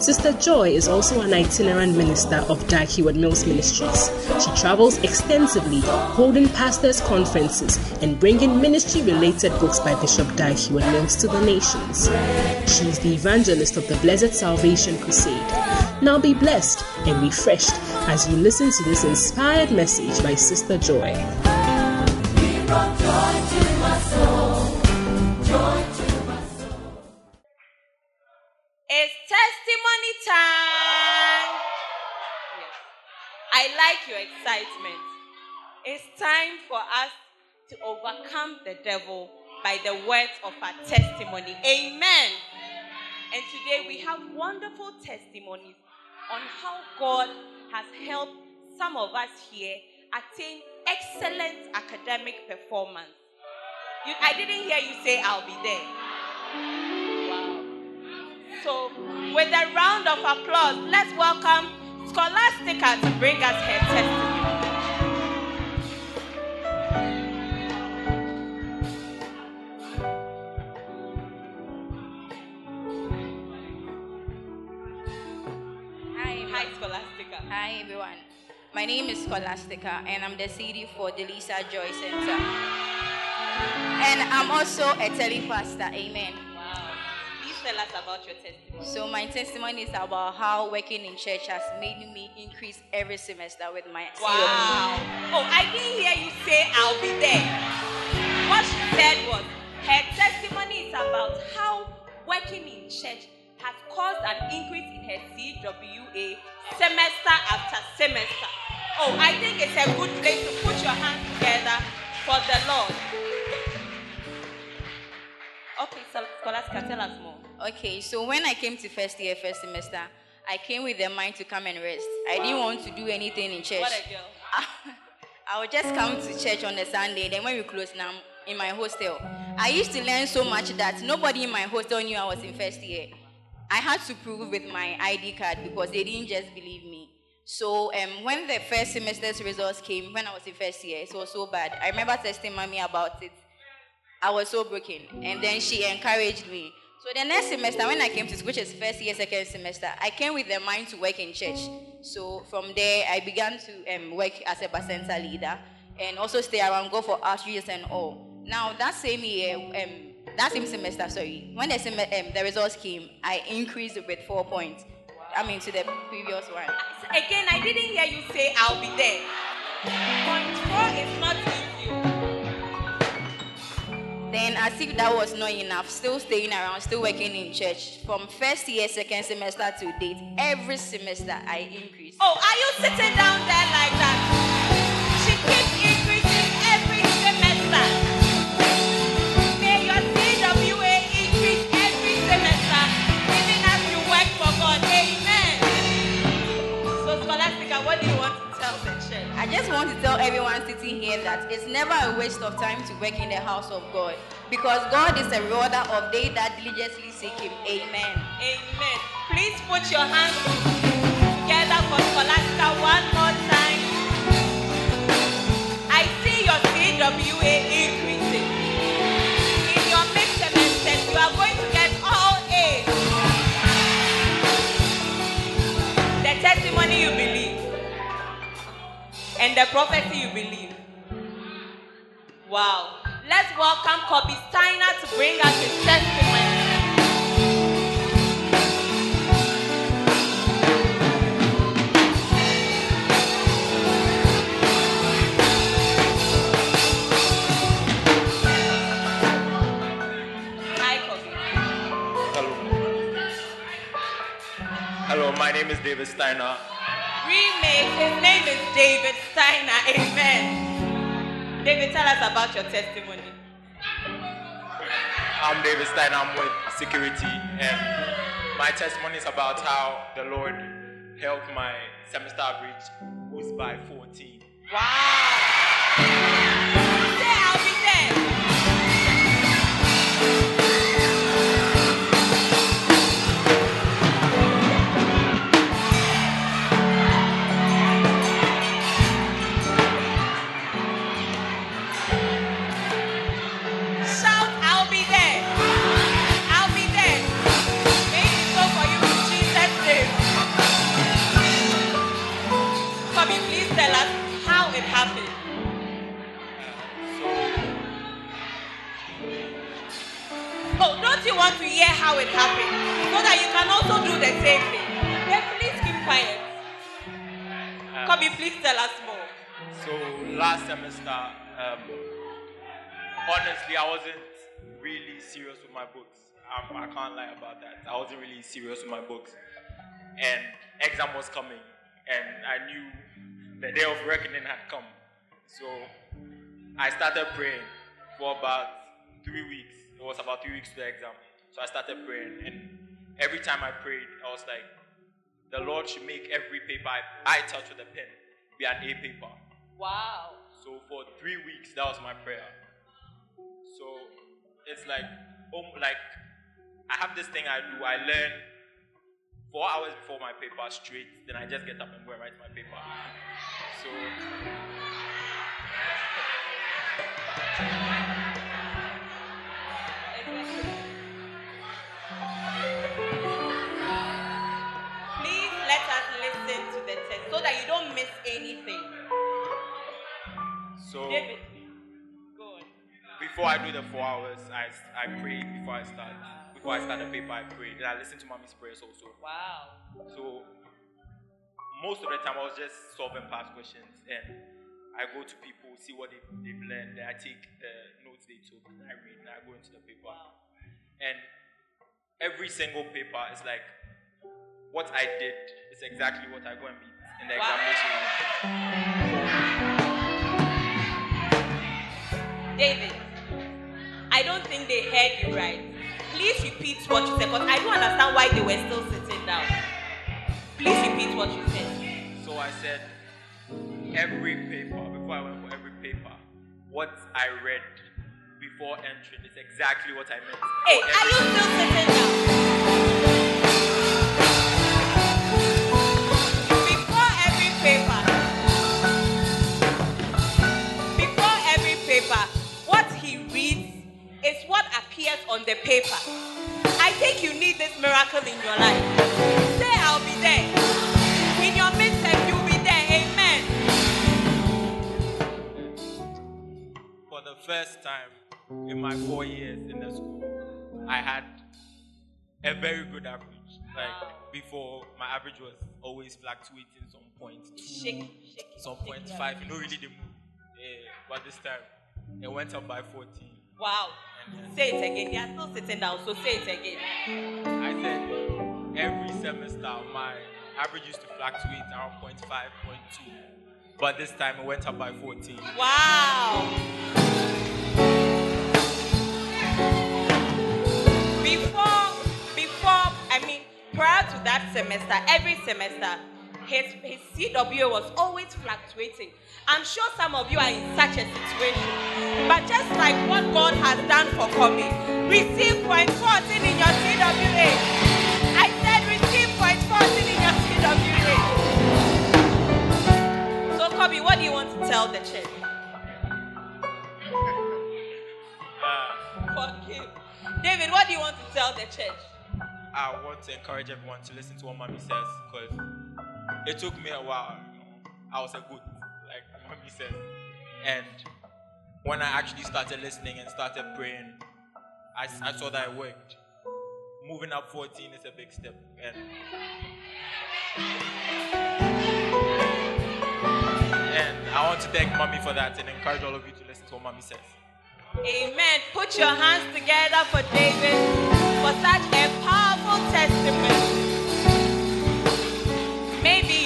Sister Joy is also an itinerant minister of Heward Mills Ministries. She travels extensively, holding pastors' conferences and bringing ministry related books by Bishop Heward Mills to the nations. She is the evangelist of the Blessed Salvation Crusade. Now be blessed and refreshed as you listen to this inspired message by Sister Joy. Excitement. It's time for us to overcome the devil by the words of our testimony. Amen. And today we have wonderful testimonies on how God has helped some of us here attain excellent academic performance. You, I didn't hear you say, I'll be there. Wow. So, with a round of applause, let's welcome Scholastica to bring us her testimony. Hi, Hi, Scholastica. Hi everyone. My name is Scholastica and I'm the CD for the Lisa Joy Center. And I'm also a telepastor. Amen. Tell us about your testimony. So my testimony is about how working in church has made me increase every semester with my Wow. Oh, I didn't hear you say I'll be there. What she said was her testimony is about how working in church has caused an increase in her CWA semester after semester. Oh, I think it's a good place to put your hands together for the Lord. Okay, so Scholastica, tell us more. Okay, so when I came to first year, first semester, I came with the mind to come and rest. I didn't want to do anything in church. What a girl. I would just come to church on a Sunday. Then when we close now in my hostel, I used to learn so much that nobody in my hostel knew I was in first year. I had to prove with my ID card because they didn't just believe me. So um, when the first semester's results came, when I was in first year, it was so bad. I remember texting mommy about it. I was so broken, and then she encouraged me. So the next semester, when I came to school, which is first year, second semester, I came with the mind to work in church. So from there, I began to um, work as a center leader and also stay around, go for outreach and all. Now that same year, um, that same semester, sorry, when the, sem- um, the results came, I increased it with four points. I mean, to the previous one. Again, I didn't hear you say I'll be there. Is not. Then, as if that was not enough, still staying around, still working in church. From first year, second semester to date, every semester I increase. Oh, are you sitting down there like that? Just want to tell everyone sitting here that it's never a waste of time to work in the house of God because God is a rewarder of they that diligently seek Him. Amen. Amen. Please put your hands together for Scholastica one more time. I see your CWA increasing. In your mid semester, you are going to get all A's. The testimony you believe and the prophecy you believe. Wow. Let's welcome Kobe Steiner to bring us his testimony. Hi, Kobe. Hello. Hello, my name is David Steiner. Remake. His name is David Steiner. Amen. David, tell us about your testimony. I'm David Steiner. I'm with security, and my testimony is about how the Lord helped my semester average boost by 14. Wow. Want to hear how it happened? So that you can also do the same thing. Then please keep quiet. Uh, Kobe, please tell us more. So last semester, um, honestly, I wasn't really serious with my books. Um, I can't lie about that. I wasn't really serious with my books, and exam was coming, and I knew the day of reckoning had come. So I started praying for about three weeks. It was about three weeks to the exam. So I started praying, and every time I prayed, I was like, the Lord should make every paper I, I touch with a pen be an A paper. Wow. So for three weeks, that was my prayer. So it's like, um, like I have this thing I do. I learn four hours before my paper straight. Then I just get up and go and write my paper. So so that you don't miss anything. so David, go on. before I do the four hours, I I pray before I start. Before I start the paper, I pray. Then I listen to mommy's prayers also. Wow. So most of the time I was just solving past questions and I go to people, see what they, they've learned, then I take the notes they took, and I read, and I go into the paper. And every single paper is like what I did is exactly what I go and meet in the Wow. examination room. David, I don't think they heard you right. Please repeat what you said because I don't understand why they were still sitting down. Please repeat what you said. So I said every paper, before I went for every paper, what I read before entering is exactly what I meant. Hey, are you still sitting down? What appears on the paper. I think you need this miracle in your life. Say, I'll be there. In your midterm, you'll be there. Amen. For the first time in my four years in the school, I had a very good average. Like before, my average was always fluctuating some point two, Shake, shake, some point five. You know, really the move. Yeah, but this time it went up by 14. Wow. Say it again. They are still sitting down, so say it again. I said every semester my average used to fluctuate around 0.5, 0.2. But this time it went up by 14. Wow. Before, before, I mean, prior to that semester, every semester, his, his CWA was always fluctuating. I'm sure some of you are in such a situation. But just like what God has done for Kobe, receive point 14 in your CWA. I said receive point 14 in your CWA. So, Kobe, what do you want to tell the church? Ah. Fuck you. David, what do you want to tell the church? I want to encourage everyone to listen to what mommy says because it took me a while. You know, I was a good, like mommy says. And when I actually started listening and started praying, I saw that it worked. Moving up 14 is a big step. And, and I want to thank mommy for that and encourage all of you to listen to what mommy says. Amen. Put your hands together for David for such a powerful testimony.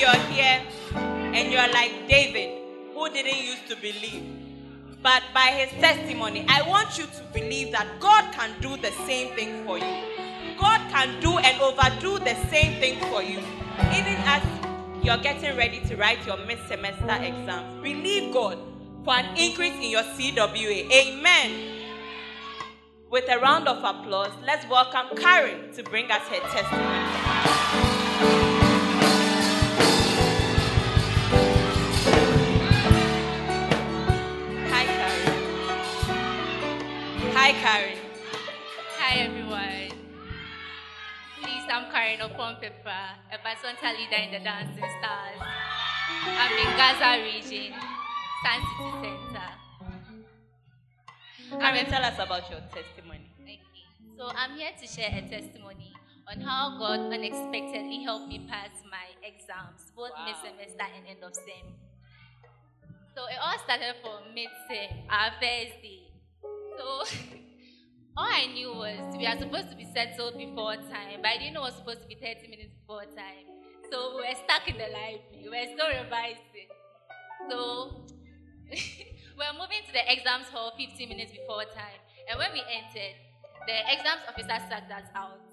You're here and you're like David, who didn't used to believe. But by his testimony, I want you to believe that God can do the same thing for you. God can do and overdo the same thing for you. Even as you're getting ready to write your mid semester exams, believe God for an increase in your CWA. Amen. With a round of applause, let's welcome Karen to bring us her testimony. Hi, Karen. Hi everyone. Please, I'm Karen Opompepra, a basonta leader in the Dancing Stars. I'm in Gaza region, San City Center. Karen, tell us about your testimony. Okay. So I'm here to share a testimony on how God unexpectedly helped me pass my exams, both Wow. mid semester and end of sem. So it all started from mid sem, our uh, first day. So all I knew was we are supposed to be settled before time, but I didn't know it was supposed to be 30 minutes before time. So we were stuck in the library. We were still revising. So we were moving to the exams hall 15 minutes before time. And when we entered, the exams officer sat us out.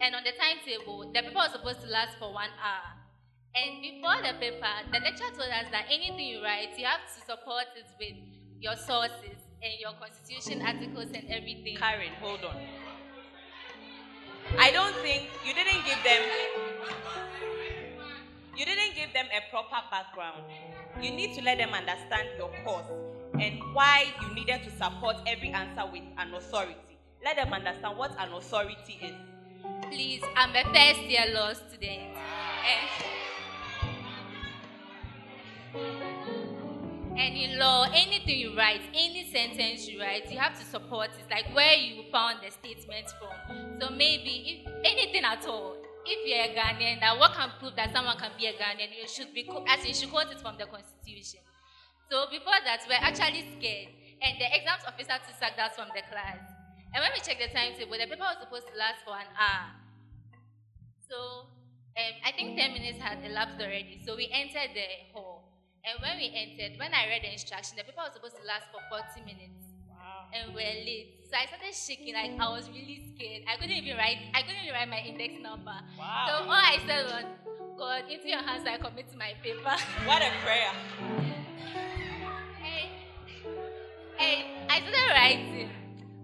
And on the timetable, the paper was supposed to last for one hour. And before the paper, the lecturer told us that anything you write, you have to support it with your sources and your constitution articles and everything. Karen, hold on. I don't think you didn't give them you didn't give them a proper background. You need to let them understand your course and why you needed to support every answer with an authority. Let them understand what an authority is. Please, I'm a first year law student. And, in law, anything you write, any sentence you write, you have to support it. Like where you found the statement from. So maybe if anything at all, if you're a Ghanaian, that what can prove that someone can be a Ghanaian, you should be as you should quote it from the constitution. So before that, we're actually scared, and the exams officer to sack us from the class. And when we checked the timetable, the paper was supposed to last for an hour. So um, I think 10 minutes had elapsed already. So we entered the hall. And when we entered, when I read the instruction, the paper was supposed to last for 40 minutes. And we're late. So I started shaking, like I was really scared. I couldn't even write, I couldn't even write my index number. Wow. So all I said was, God, into your hands I commit my paper. What a prayer. And, and I started writing.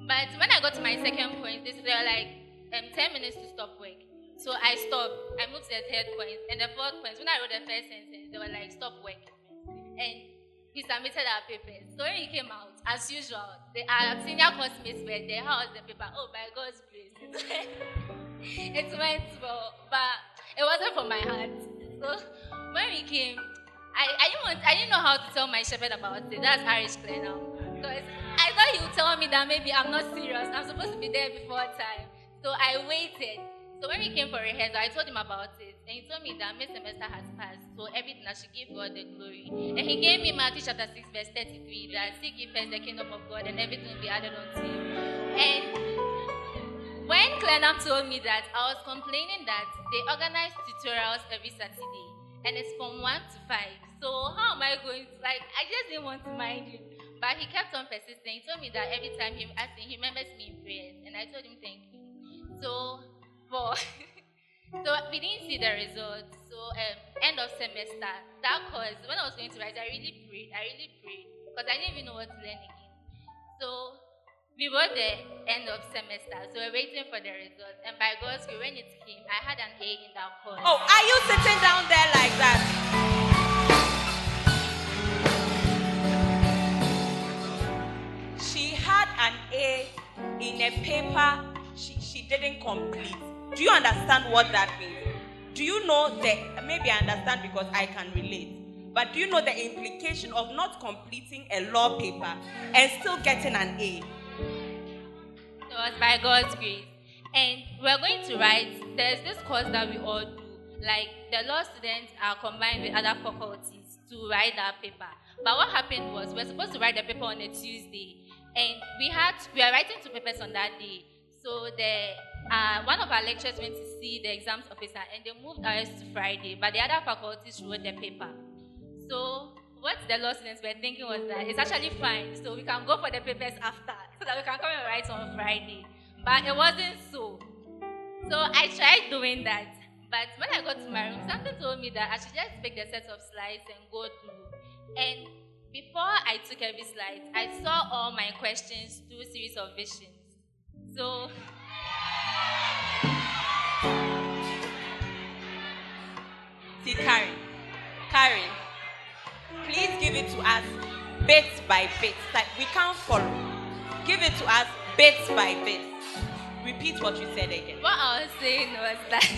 But when I got to my second point, they were like, um, 10 minutes to stop work. So I stopped. I moved to the third point. And the fourth point, when I wrote the first sentence, they were like, stop work. And we submitted our papers. So when he came out, as usual, the, our senior classmates were there. How was the paper? Oh, by God's grace. it went well. But it wasn't for my heart. So when we came, I, I didn't want, I didn't know how to tell my shepherd about it. That's Irish clear now. Because I thought he would tell me that maybe I'm not serious. I'm supposed to be there before time. So I waited. So when we came for rehearsal, I told him about it. And he told me that mid semester has passed. So everything I should give God the glory. And he gave me Matthew chapter 6, verse 33, that seek ye first the kingdom of God and everything will be added unto you. And when Clenam told me that, I was complaining that they organize tutorials every Saturday. And it's from 1 to 5. So how am I going to, like, I just didn't want to mind him. But he kept on persisting. He told me that every time he asked me, he remembers me in prayers. And I told him, thank you. So, for, so we didn't see the results. So, um, end of semester, that course, when I was going to write, I really prayed. I really prayed. Because I didn't even know what to learn again. So, we wrote the end of semester. So, we're waiting for the results. And by God's grace, when it came, I had an A in that course. Oh, are you sitting down there like that? She had an A in a paper she, she didn't complete. Do you understand what that means? Do you know the maybe I understand because I can relate. But do you know the implication of not completing a law paper and still getting an A? It was by God's grace. And we're going to write, there's this course that we all do. Like the law students are combined with other faculties to write that paper. But what happened was we're supposed to write the paper on a Tuesday. And we had we are writing two papers on that day. So the uh, one of our lecturers went to see the exams officer and they moved ours to Friday, but the other faculties wrote the paper. So what the law students were thinking was that it's actually fine, so we can go for the papers after, so that we can come and write on Friday. But it wasn't so. So I tried doing that. But when I got to my room, something told me that I should just pick the set of slides and go through. And before I took every slide, I saw all my questions through a series of visions. So See, Karen, Karen, please give it to us bit by bit. Like we can't follow. Give it to us bit by bit. Repeat what you said again. what I was saying was that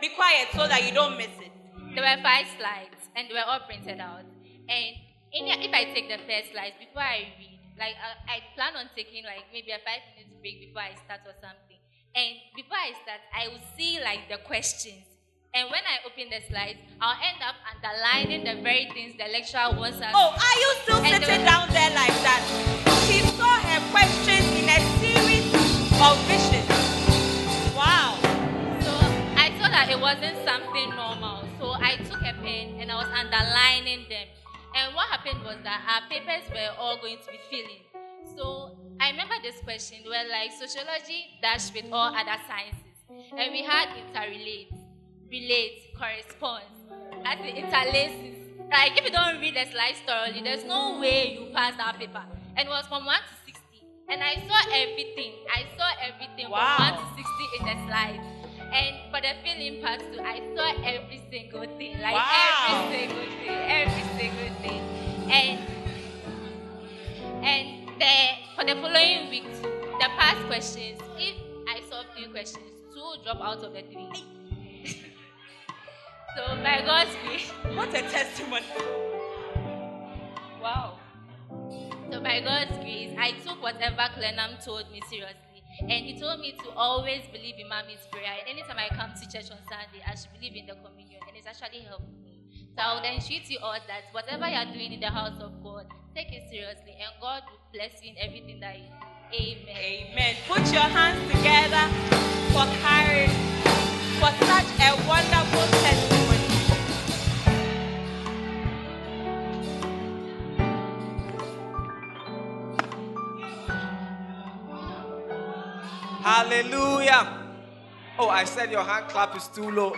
Be quiet so that you don't miss it. there were five slides, and they were all printed out. And if I take the first slide, before I read, like I, I plan on taking like maybe a five minutes break before I start or something. And before I start, I will see like the questions. And when I open the slides, I'll end up underlining the very things the lecturer wants us. Oh, are you still sitting the- down there like that? She saw her questions in a series of visions. Wow. So I saw that it wasn't something normal. So I took a pen and I was underlining them. And what happened was that our papers were all going to be filling. So I remember this question. They were like sociology dash with all other sciences. And we had interrelate, relate, correspond. That's the interlaces. Like if you don't read the slides thoroughly, there's no way you pass that paper. And it was from 1 to 60. And I saw everything. I saw everything Wow. from 1 to 60 in the slides. And for the filling part too, I saw every single thing. Like Wow. every single thing. Every single thing. And and the for the following week the past questions, if I solve three questions, two drop out of the three. so by God's grace. What a testimony. Wow. So by God's grace, I took whatever Clenham told me seriously. And he told me to always believe in mommy's prayer. And anytime I come to church on Sunday, I should believe in the communion. And it's actually helped me. So I will then treat you all that whatever you are doing in the house of God, take it seriously. And God will bless you in everything that you do. Amen. Amen. Put your hands together for Karen for such a wonderful testimony. Hallelujah. Oh, I said your hand clap is too low.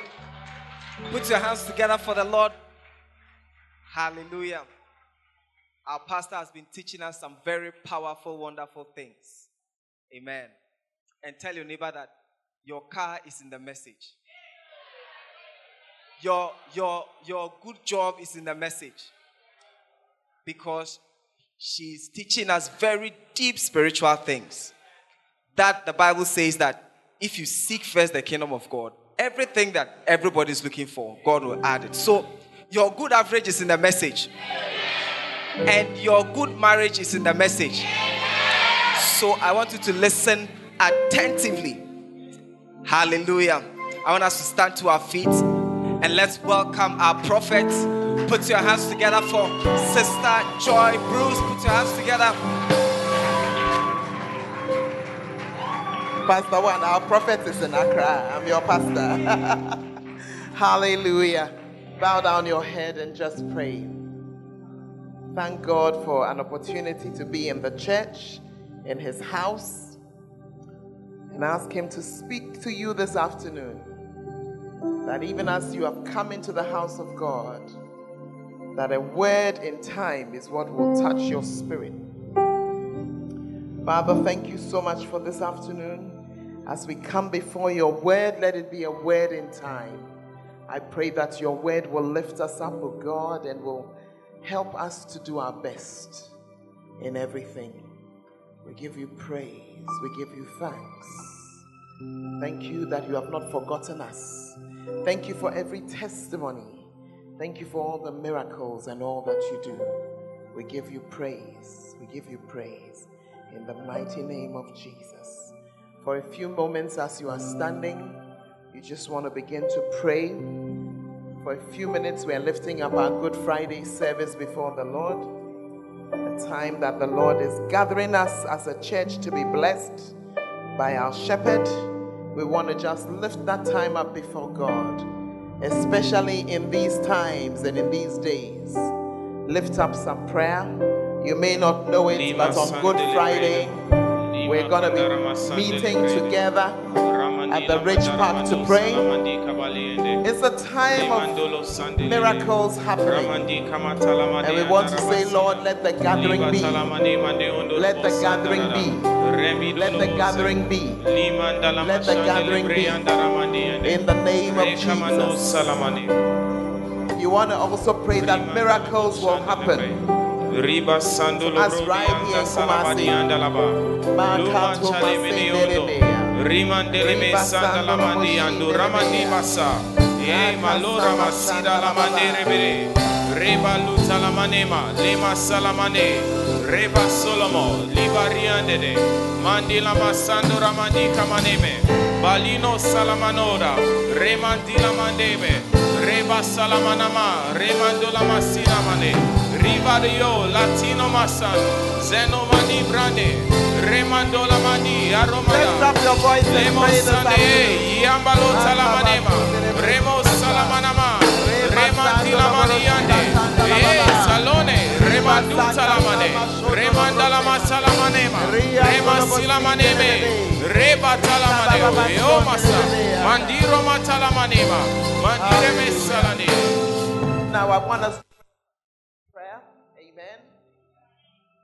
Put your hands together for the Lord. Hallelujah. Our pastor has been teaching us some very powerful, wonderful things. Amen. And tell your neighbor that your car is in the message. Your, your, your good job is in the message. Because she's teaching us very deep spiritual things that the Bible says that if you seek first the kingdom of God, everything that everybody is looking for, God will add it. So your good average is in the message, and your good marriage is in the message. So I want you to listen attentively. Hallelujah. I want us to stand to our feet and let's welcome our prophet. Put your hands together for Sister Joy Bruce. Put your hands together. Pastor One, our prophet is in Accra. I'm your pastor. Hallelujah. Bow down your head and just pray. Thank God for an opportunity to be in the church, in his house, and ask him to speak to you this afternoon. That even as you have come into the house of God, that a word in time is what will touch your spirit. Father, thank you so much for this afternoon. As we come before your word, let it be a word in time. I pray that your word will lift us up, O God, and will help us to do our best in everything. We give you praise, we give you thanks. Thank you that you have not forgotten us. Thank you for every testimony. Thank you for all the miracles and all that you do. We give you praise. We give you praise in the mighty name of Jesus. For a few moments, as you are standing, you just want to begin to pray. For a few minutes, we are lifting up our Good Friday service before the Lord. A time that the Lord is gathering us as a church to be blessed by our shepherd. We want to just lift that time up before God, especially in these times and in these days. Lift up some prayer. You may not know it, but on Good Friday, we're going to be meeting together at the Ridge Park to pray. It's a time of miracles happening. And we want to say, Lord, let the gathering be. Let the gathering be. Let the gathering be. Let the gathering be. In the name of Jesus. You want to also pray that miracles will happen. As right here Kumasi. Makato Masenderebea. Rimandele me sandala mandi ando ramandi basa. E eh, malora masida la mandere bere. Reba luta la manema. Lema salamane. Reba solomo. Libariande de. Mandi la masando ramandi kamaneme. Balino salamanora. Remandi la mandebe. Reba salamanama. Remando la masina mane. Rivario latino masan. Zeno mani brande. Remando la mani. Aromada. Up your voice and Lemo pray this sane, afternoon. yambalo salamanema, remo salamanama, remanti la maniande, eh salone, remandu salamane, masalamanema, remasilamaneme, reba talamane, yo mandiro matalamanema, salane. Now I want us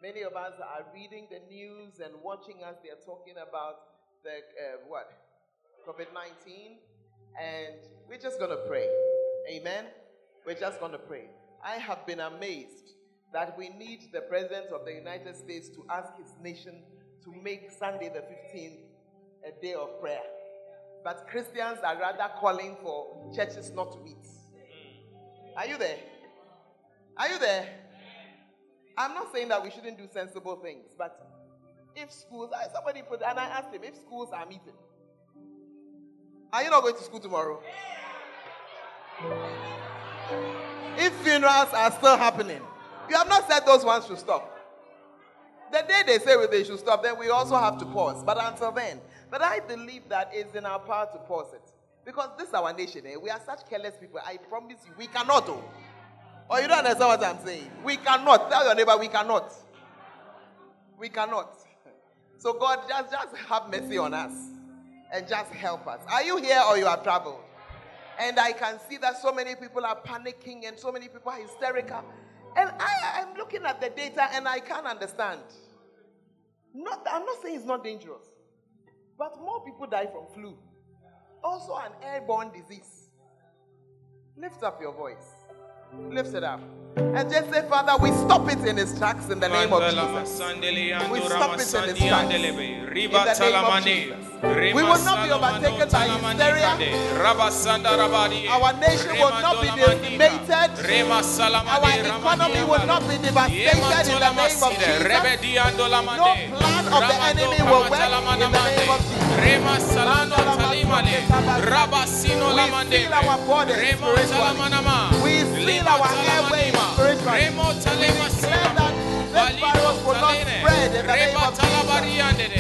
Many of us are reading the news and watching us. They are talking about the uh, what COVID nineteen, and we're just gonna pray. Amen. We're just gonna pray. I have been amazed that we need the president of the United States to ask his nation to make Sunday the 15th a day of prayer. But Christians are rather calling for churches not to meet. Are you there? Are you there? I'm not saying that we shouldn't do sensible things, but if schools, somebody put, and I asked him if schools are meeting. Are you not going to school tomorrow? If funerals are still happening, you have not said those ones should stop. The day they say they should stop, then we also have to pause. But until then, but I believe that it's in our power to pause it. Because this is our nation, eh? we are such careless people. I promise you, we cannot. Oh. Or you don't understand what I'm saying? We cannot. Tell your neighbor, we cannot. We cannot. So God, just, just have mercy on us and just help us. Are you here or you are troubled? And I can see that so many people are panicking and so many people are hysterical. And I am looking at the data and I can't understand. Not, I'm not saying it's not dangerous, but more people die from flu. Also, an airborne disease. Lift up your voice. Lift it up. And just say, Father, we stop it in its tracks in the name of Jesus. We stop it in its tracks. In the name of Jesus. We will not be overtaken by hysteria. Our nation will not be decimated. Our economy will not be devastated in the name of Jesus. No plan of the enemy will work in the name of Jesus. We seal our bodies spiritually. We seal our airways spiritually. We declare that this virus will not spread in the name of Jesus.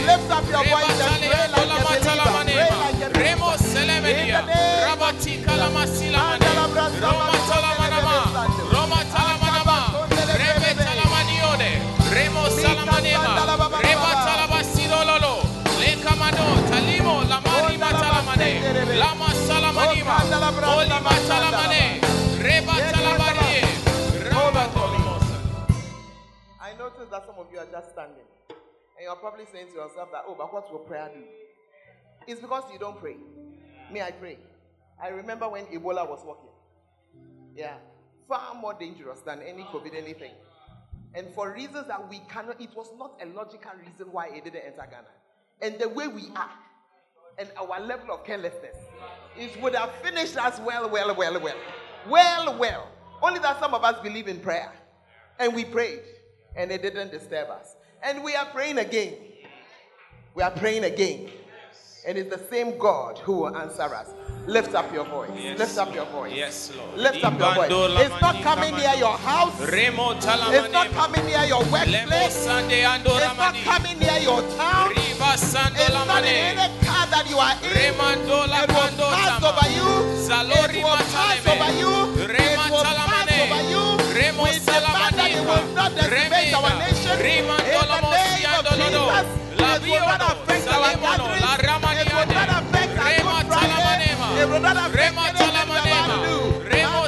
Lift up your voice and pray like a believer. Pray like a believer. In the name Remo salamanema, reba talabasiololo, le kamado, talimo, lamani matalamane, lama salamanima, oli that some of you are just standing. And you're probably saying to yourself that, oh, but what will prayer do? It's because you don't pray. Me, I pray. I remember when Ebola was walking. Yeah. Far more dangerous than any COVID anything. And for reasons that we cannot, it was not a logical reason why it didn't enter Ghana. And the way we are, and our level of carelessness, it would have finished us well, well, well, well. Well, well. Only that some of us believe in prayer. And we prayed, and it didn't disturb us. And we are praying again. We are praying again. And it's the same God who will answer us. Lift up your voice. Yes, Lift up your voice. Yes, Lord. Lift up your voice. It's not coming near your house. It's not coming near your workplace. It's not coming near your town. It's not in any car that you are in. It will pass over you. It will pass over you. It will pass over you. Remo We demand that will not decimate our nation. In the name of. Jesus, La it will not affect our gatherings. It will not affect our Rema Good Friday. It will not affect anything we are talamanema. about to do.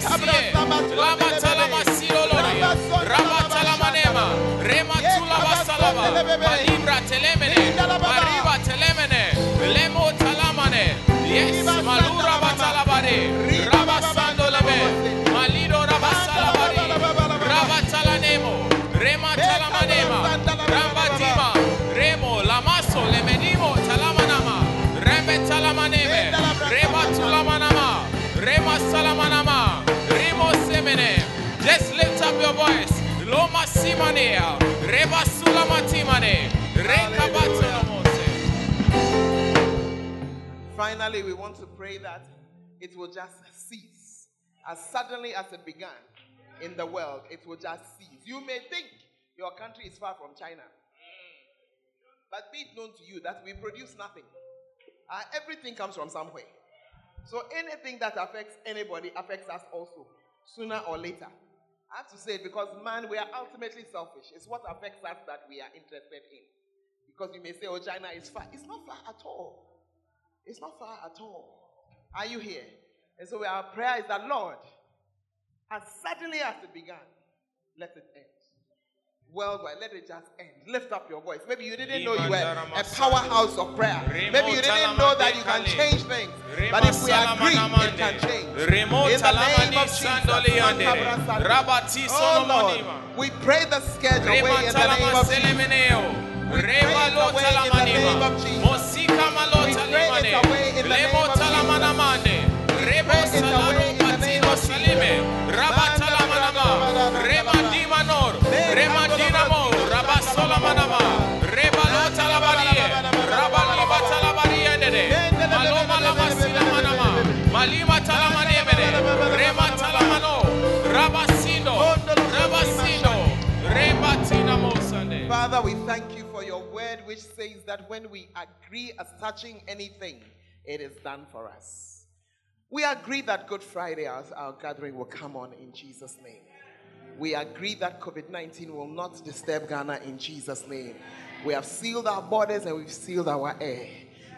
Sie. samba Lama tuandelebebe. talamasilolore. Ramba sonda Finally, we want to pray that it will just cease. As suddenly as it began in the world, it will just cease. You may think your country is far from China, but be it known to you that we produce nothing. Uh, everything comes from somewhere. So anything that affects anybody affects us also, sooner or later. Have to say because, man, we are ultimately selfish. It's what affects us that we are interested in. Because you may say, oh, China is far. It's not far at all. It's not far at all. Are you here? And so our prayer is that, Lord, as suddenly as it began, let it end worldwide. Let it just end. Lift up your voice. Maybe you didn't know you were a powerhouse of prayer. Maybe you didn't know that you can change things. But if we agree, it can change. In the name of Jesus. Oh Lord, we pray the scourge away in the name of Jesus. We pray it away in the name of Jesus. We pray it away in the name of Jesus. Which says that when we agree as touching anything, it is done for us. We agree that Good Friday, our, our gathering, will come on in Jesus' name. We agree that COVID 19 will not disturb Ghana in Jesus' name. We have sealed our borders and we've sealed our air.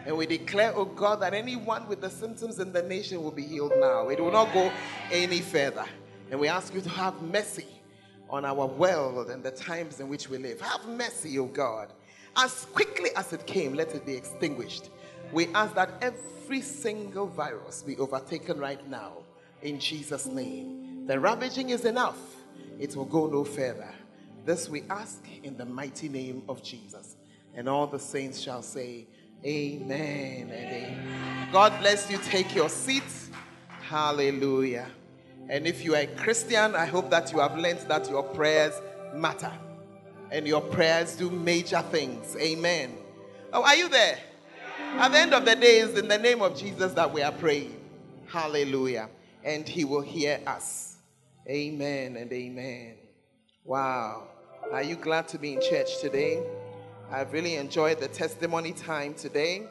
And we declare, oh God, that anyone with the symptoms in the nation will be healed now. It will not go any further. And we ask you to have mercy on our world and the times in which we live. Have mercy, oh God. As quickly as it came, let it be extinguished. We ask that every single virus be overtaken right now in Jesus' name. The ravaging is enough it will go no further. This we ask in the mighty name of Jesus. And all the saints shall say, Amen and amen. God bless you. Take your seats. Hallelujah. And if you are a Christian, I hope that you have learned that your prayers matter and your prayers do major things. Amen. Oh, are you there? At the end of the day, it's in the name of Jesus that we are praying. Hallelujah. And he will hear us. Amen and amen. Wow. Are you glad to be in church today? I've really enjoyed the testimony time today.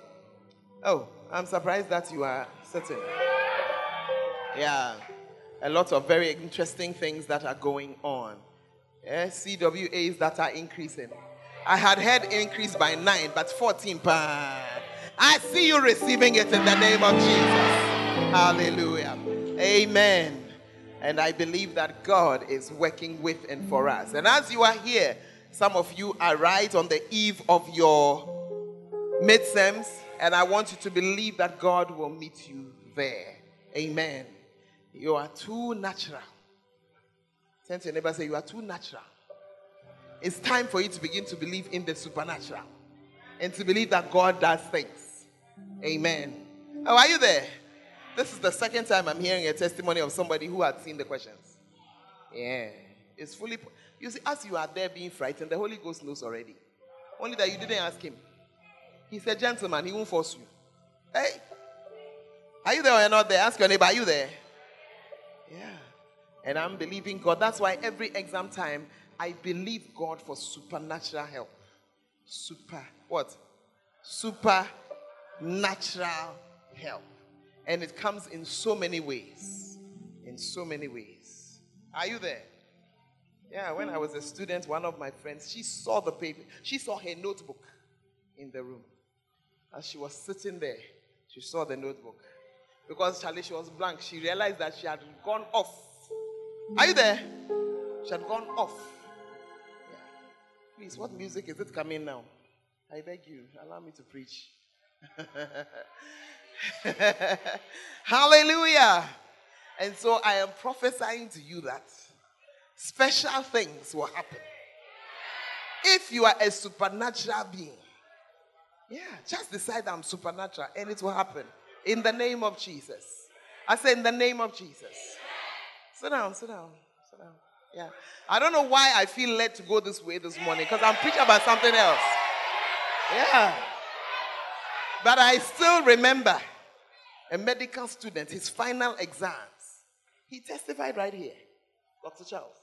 Oh, I'm surprised that you are sitting. Yeah. A lot of very interesting things that are going on. Yeah, CWAs that are increasing. I had heard increase by nine, but 14 pa. I see you receiving it in the name of Jesus. Hallelujah. Amen. And I believe that God is working with and for us. And as you are here, some of you are right on the eve of your midterms, and I want you to believe that God will meet you there. Amen. You are too natural. Turn to your neighbor say, You are too natural. It's time for you to begin to believe in the supernatural and to believe that God does things. Amen. Oh, are you there? This is the second time I'm hearing a testimony of somebody who had seen the questions. Yeah. It's fully. You see, as you are there being frightened, the Holy Ghost knows already. Only that you didn't ask him. He's a gentleman, he won't force you. Hey, are you there or you're not there? Ask your neighbor, are you there? Yeah. And I'm believing God. That's why every exam time, I believe God for supernatural help. Super, what? Supernatural help. And it comes in so many ways. In so many ways. Are you there? Yeah, when I was a student, one of my friends, she saw the paper, she saw her notebook in the room. As she was sitting there, she saw the notebook. Because Charlie, she was blank. She realized that she had gone off. Are you there? She had gone off. Yeah. Please, what music is it coming now? I beg you, allow me to preach. Hallelujah. And so I am prophesying to you that special things will happen. If you are a supernatural being, yeah, just decide I'm supernatural and it will happen. In the name of Jesus. I say, in the name of Jesus. Sit down, sit down, sit down. Yeah. I don't know why I feel led to go this way this morning because I'm preaching about something else. Yeah. But I still remember a medical student, his final exams. He testified right here, Dr. Charles.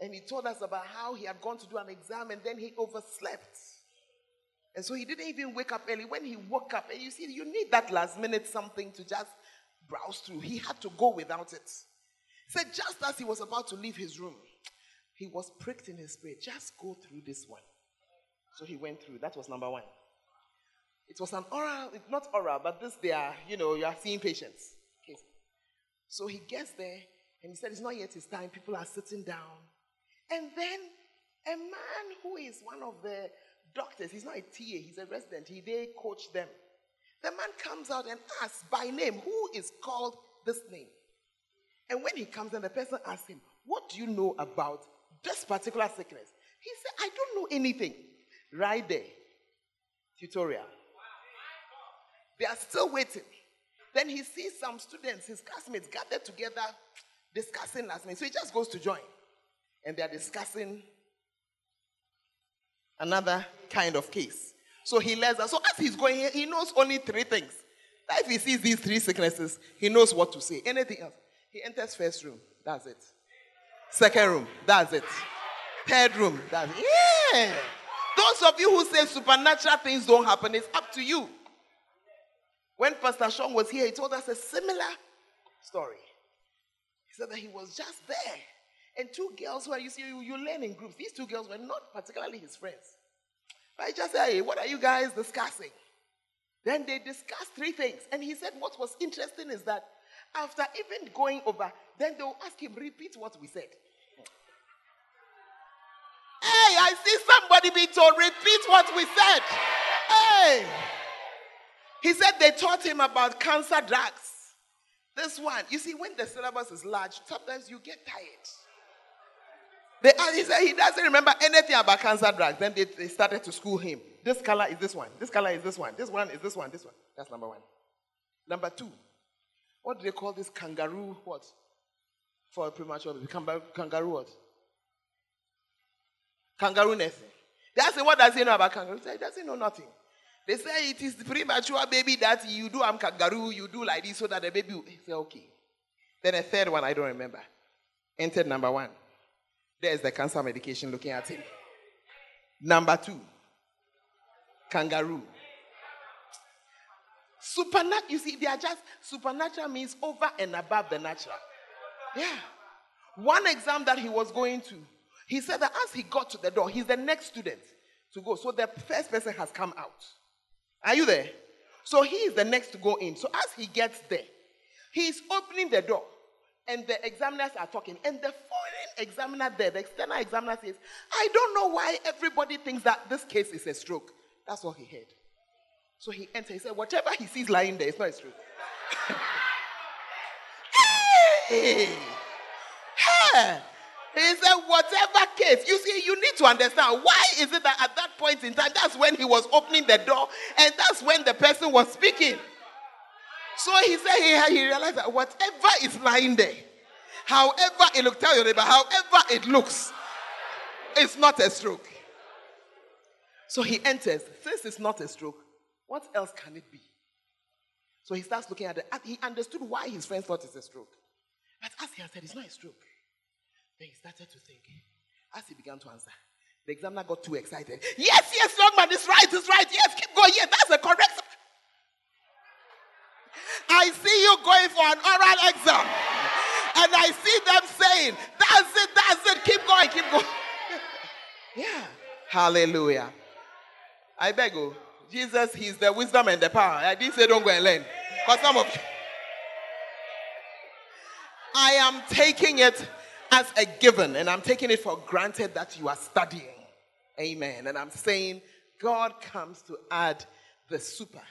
And he told us about how he had gone to do an exam and then he overslept. And so he didn't even wake up early. When he woke up, and you see, you need that last minute something to just browse through. He had to go without it. Said, just as he was about to leave his room, he was pricked in his spirit. Just go through this one. So he went through. That was number one. It was an oral, It's not oral, but this they are, you know, you are seeing patients. Okay. So he gets there and he said, It's not yet his time. People are sitting down. And then a man who is one of the doctors, he's not a TA, he's a resident, he they coach them. The man comes out and asks by name, Who is called this name? And when he comes and the person asks him, What do you know about this particular sickness? He said, I don't know anything. Right there. Tutorial. They are still waiting. Then he sees some students, his classmates, gathered together discussing last minute. So he just goes to join. And they are discussing another kind of case. So he lets us. So as he's going, here, he knows only three things. If he sees these three sicknesses, he knows what to say. Anything else? He enters first room. That's it. Second room. That's it. Third room. That's it. Yeah. Those of you who say supernatural things don't happen, it's up to you. When Pastor Sean was here, he told us a similar story. He said that he was just there. And two girls who are, you see, you, you learn in groups. These two girls were not particularly his friends. But he just said, hey, what are you guys discussing? Then they discussed three things. And he said, what was interesting is that after even going over, then they'll ask him, repeat what we said. Hey, I see somebody being told, repeat what we said. Hey. He said they taught him about cancer drugs. This one, you see, when the syllabus is large, sometimes you get tired. They, he said he doesn't remember anything about cancer drugs. Then they, they started to school him. This color is this one. This color is this one. This one is this one. This one. That's number one. Number two, what do they call this kangaroo? What? For a premature baby. Kangaroo what? Kangaroo nursing. They ask him, what does he know about kangaroo? He he doesn't know nothing. They say it is the premature baby that you do I'm kangaroo, you do like this so that the baby will say, okay. Then a third one, I don't remember. Entered number one. There's the cancer medication looking at him. Number two, kangaroo. Supernatural, you see, they are just supernatural means over and above the natural. Yeah. One exam that he was going to, he said that as he got to the door, he's the next student to go. So the first person has come out. Are you there? So he is the next to go in. So as he gets there, he is opening the door, and the examiners are talking. And the foreign examiner there, the external examiner says, I don't know why everybody thinks that this case is a stroke. That's what he heard. So he entered. He said, Whatever he sees lying there, it's not a stroke. hey! Hey! He said, whatever case, you see, you need to understand why is it that at that point in time, that's when he was opening the door and that's when the person was speaking. So he said he, he realized that whatever is lying there, however it looks, tell your neighbor, however it looks, it's not a stroke. So he enters. Since it's not a stroke, what else can it be? So he starts looking at it. He understood why his friends thought it's a stroke. But as he had said, it's not a stroke. Then he started to think. As he began to answer, the examiner got too excited. Yes, yes, young man, it's right, it's right. Yes, keep going. Yes, that's the correct. I see you going for an oral exam. And I see them saying, that's it, that's it. Keep going, keep going. yeah. Hallelujah. I beg you. Jesus, He's the wisdom and the power. I didn't say don't go and learn. Because some of you. I am taking it as a given, and I'm taking it for granted that you are studying. Amen. And I'm saying God comes to add the super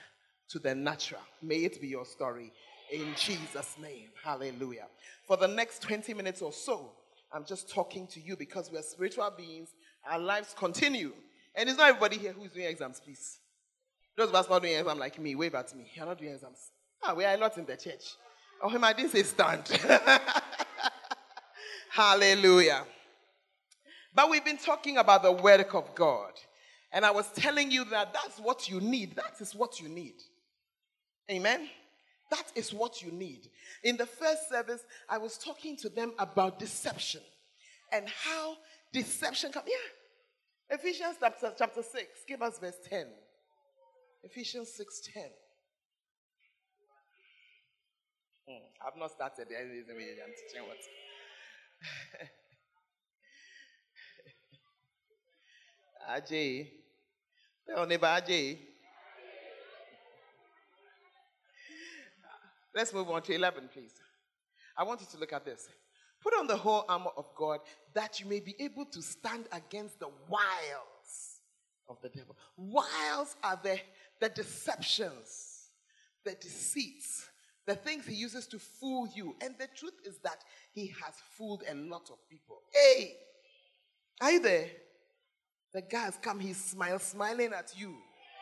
to the natural. May it be your story in Jesus' name. Hallelujah. For the next 20 minutes or so, I'm just talking to you because we're spiritual beings. Our lives continue. And it's not everybody here who's doing exams, please. Those of us not doing exams like me, wave at me. You're not doing exams. Ah, we are not in the church. Oh, him, I didn't say stand. Hallelujah. But we've been talking about the work of God. And I was telling you that that's what you need. That is what you need. Amen. That is what you need. In the first service, I was talking to them about deception and how deception comes. Yeah. Ephesians chapter, chapter 6, give us verse 10. Ephesians 6 10. Hmm, I've not started. I'm teaching what. Ajay. Tell neighbor Ajay. Let's move on to 11, please. I want you to look at this. Put on the whole armor of God that you may be able to stand against the wiles of the devil. Wiles are the, the deceptions, the deceits, the things he uses to fool you. And the truth is that he has fooled a lot of people. Hey, are you there? The guy has come, he's smile, smiling at you,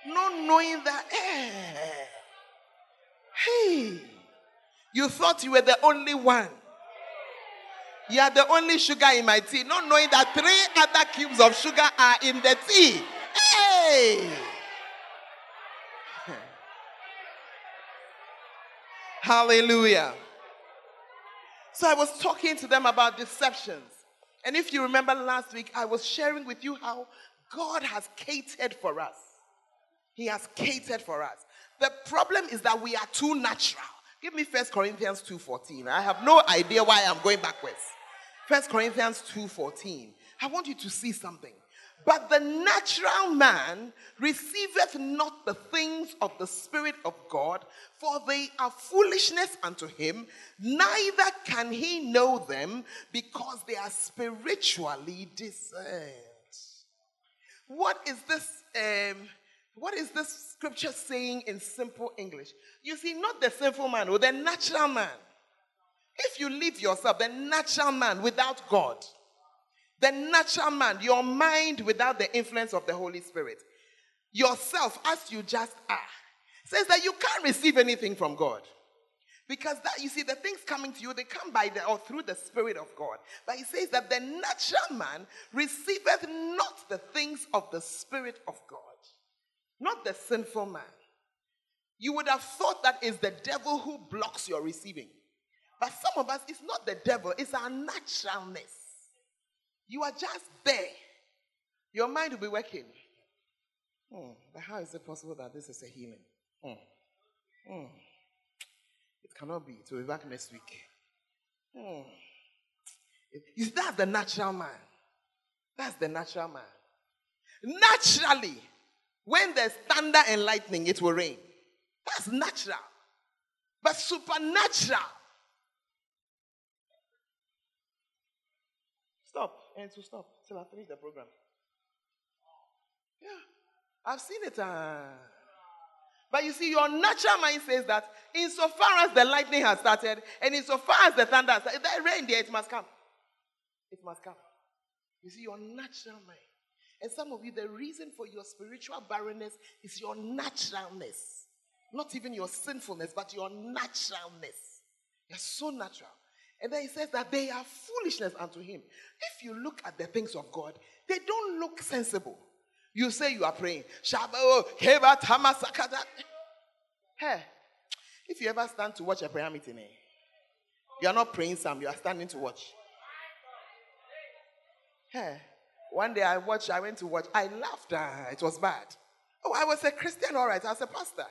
not knowing that, hey, hey, you thought you were the only one. You are the only sugar in my tea, not knowing that three other cubes of sugar are in the tea. Hey! Hallelujah. So I was talking to them about deceptions. And if you remember last week, I was sharing with you how God has catered for us. He has catered for us. The problem is that we are too natural. Give me First Corinthians 2:14. I have no idea why I'm going backwards. First Corinthians 2:14. I want you to see something. But the natural man receiveth not the things of the Spirit of God, for they are foolishness unto him, neither can he know them because they are spiritually discerned. What is this? Um, what is this scripture saying in simple English? You see, not the sinful man or the natural man. If you leave yourself, the natural man without God, the natural man, your mind without the influence of the Holy Spirit, yourself as you just are, says that you can't receive anything from God. Because that you see, the things coming to you, they come by the or through the Spirit of God. But he says that the natural man receiveth not the things of the Spirit of God, not the sinful man. You would have thought that is the devil who blocks your receiving. But some of us, it's not the devil, it's our naturalness. You are just there. Your mind will be working. Hmm, but how is it possible that this is a healing? Hmm. Hmm. It cannot be. It will be back next week. Hmm. Is that the natural man? That's the natural man. Naturally, when there's thunder and lightning, it will rain. That's natural. But supernatural. Stop. And to stop till I finish the program. Yeah. I've seen it. Uh, but you see, your natural mind says that insofar as the lightning has started, and insofar as the thunder has started, the rain there, it must come. It must come. You see, your natural mind. And some of you, the reason for your spiritual barrenness is your naturalness. Not even your sinfulness, but your naturalness. You're so natural. And then he says that they are foolishness unto him. If you look at the things of God, they don't look sensible. You say you are praying. Hey, if you ever stand to watch a prayer meeting, eh, you are not praying some, you are standing to watch. Hey, one day I watched, I went to watch, I laughed. Ah, it was bad. Oh, I was a Christian, all right, I was a pastor.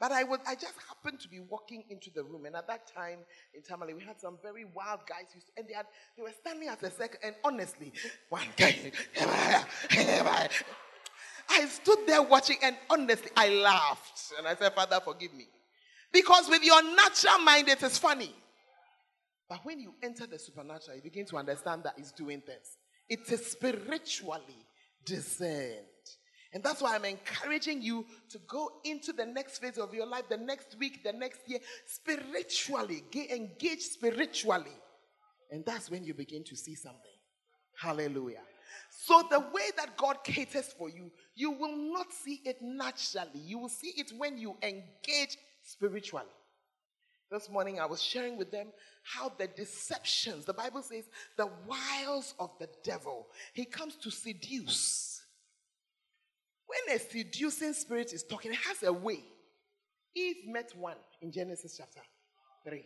But I was I just happened to be walking into the room, and at that time in Tamale, we had some very wild guys, and they had they were standing at a second, and honestly, one guy I stood there watching, and honestly, I laughed. And I said, Father, forgive me. Because with your natural mind, it is funny. But when you enter the supernatural, you begin to understand that it's doing things. It is spiritually discerned. And that's why I'm encouraging you to go into the next phase of your life, the next week, the next year, spiritually. Get engaged spiritually. And that's when you begin to see something. Hallelujah. So, the way that God caters for you, you will not see it naturally. You will see it when you engage spiritually. This morning, I was sharing with them how the deceptions, the Bible says, the wiles of the devil, he comes to seduce. When a seducing spirit is talking, it has a way. Eve met one in Genesis chapter 3.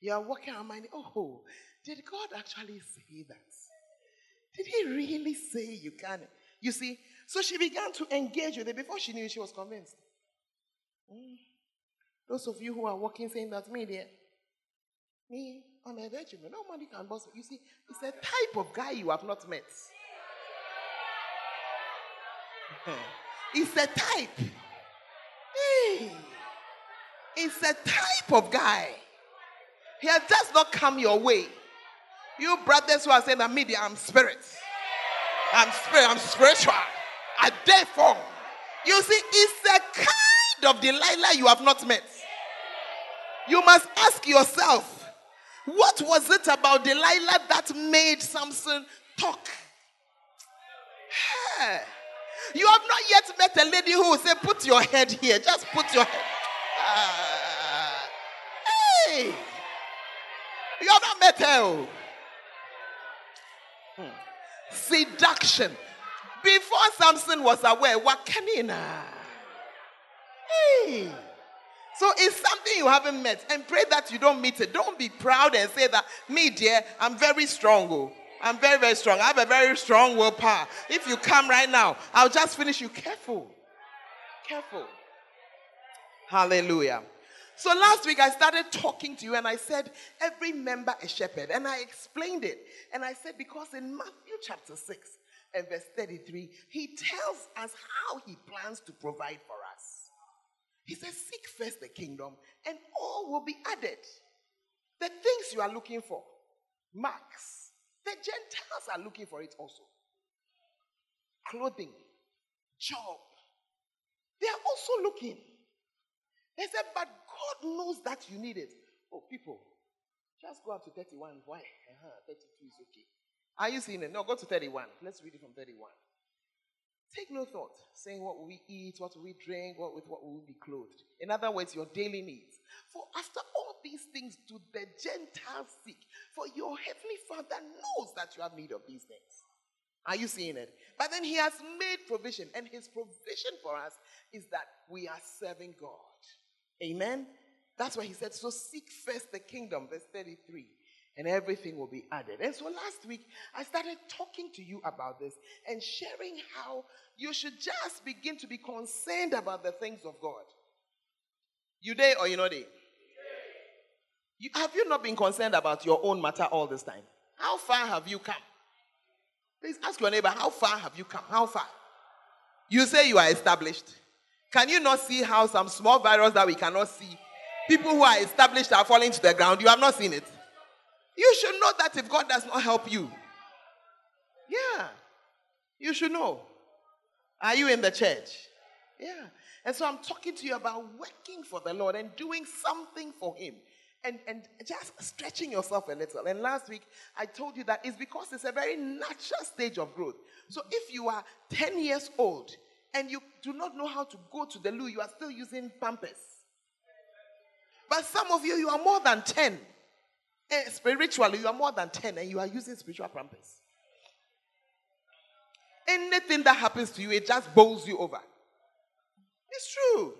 You are walking around minding, oh, did God actually say that? Did he really say you can? You see, so she began to engage with it. Before she knew, she was convinced. Mm. Those of you who are walking saying that, me, there, me, I'm a virgin. Nobody can boss. You see, it's a type of guy you have not met. It's a type. Hey. It's a type of guy. He has just not come your way. You brothers who are saying that media, I'm spirit. I'm spirit, I'm spiritual. I therefore. You see, it's a kind of Delilah you have not met. You must ask yourself, what was it about Delilah that made Samson talk? You have not yet met a lady who will say, Put your head here. Just put your head. Uh, hey. You have not met her. Oh. Hmm. Seduction. Before Samson was aware, now? Hey. So it's something you haven't met. And pray that you don't meet it. Don't be proud and say that, me, dear, I'm very strong. I'm very, very strong. I have a very strong willpower. If you come right now, I'll just finish you. Careful. Careful. Hallelujah. So last week I started talking to you and I said, every member a shepherd. And I explained it. And I said, because in Matthew chapter 6 and verse 33, he tells us how he plans to provide for us. He says, Seek first the kingdom, and all will be added. The things you are looking for, marks, the Gentiles are looking for it also. Clothing, job, they are also looking. They said, but God knows that you need it. Oh, people, just go up to 31. Why? Uh-huh, 32 is okay. Are you seeing it? No, go to 31. Let's read it from 31. Take no thought, saying what will we eat, what will we drink, what with what will we be clothed. In other words, your daily needs. For after all these things do the Gentiles seek, for your heavenly Father knows that you have need of these things. Are you seeing it? But then he has made provision, and his provision for us is that we are serving God. Amen. That's why he said, So seek first the kingdom, verse 33 and everything will be added. And so last week, I started talking to you about this and sharing how you should just begin to be concerned about the things of God. You there or you know there? You, have you not been concerned about your own matter all this time? How far have you come? Please ask your neighbor, how far have you come? How far? You say you are established. Can you not see how some small virus that we cannot see, people who are established are falling to the ground? You have not seen it. You should know that if God does not help you, yeah, you should know. Are you in the church? Yeah. And so I'm talking to you about working for the Lord and doing something for Him and, and just stretching yourself a little. And last week, I told you that it's because it's a very natural stage of growth. So if you are 10 years old and you do not know how to go to the loo, you are still using Pampers. But some of you, you are more than 10 Eh, spiritually, you are more than 10 and you are using spiritual pampers. Anything that happens to you, it just bowls you over. It's true.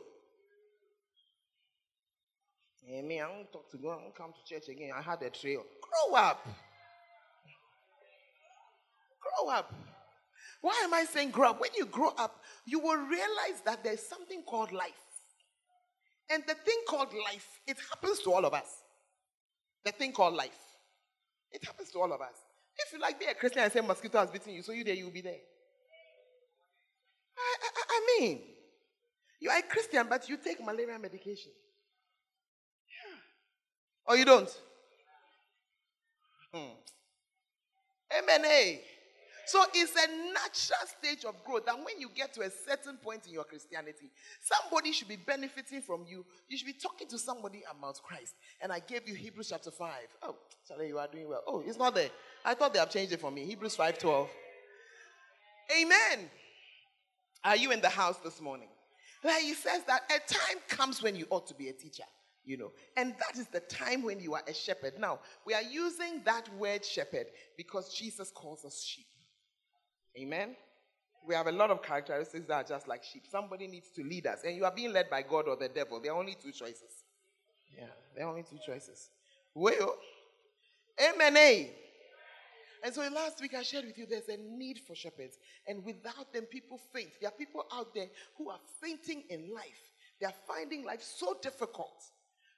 Hey, me, I don't talk to God. I don't come to church again. I had a trail. Grow up. Grow up. Why am I saying grow up? When you grow up, you will realize that there's something called life. And the thing called life, it happens to all of us the thing called life. It happens to all of us. If you like be a Christian and say mosquito has bitten you, so you there, you will be there. I, I, I mean, you are a Christian, but you take malaria medication. Yeah. Or you don't? Hmm. Amen. So it's a natural stage of growth. And when you get to a certain point in your Christianity, somebody should be benefiting from you. You should be talking to somebody about Christ. And I gave you Hebrews chapter 5. Oh, sorry, you are doing well. Oh, it's not there. I thought they have changed it for me. Hebrews 5 12. Amen. Are you in the house this morning? Where he says that a time comes when you ought to be a teacher you know and that is the time when you are a shepherd now we are using that word shepherd because jesus calls us sheep Amen? We have a lot of characteristics that are just like sheep. Somebody needs to lead us, and you are being led by God or the devil. There are only two choices. Yeah, there are only two choices. Well, amen. eh? And so last week I shared with you there's a need for shepherds, and without them, people faint. There are people out there who are fainting in life. They are finding life so difficult.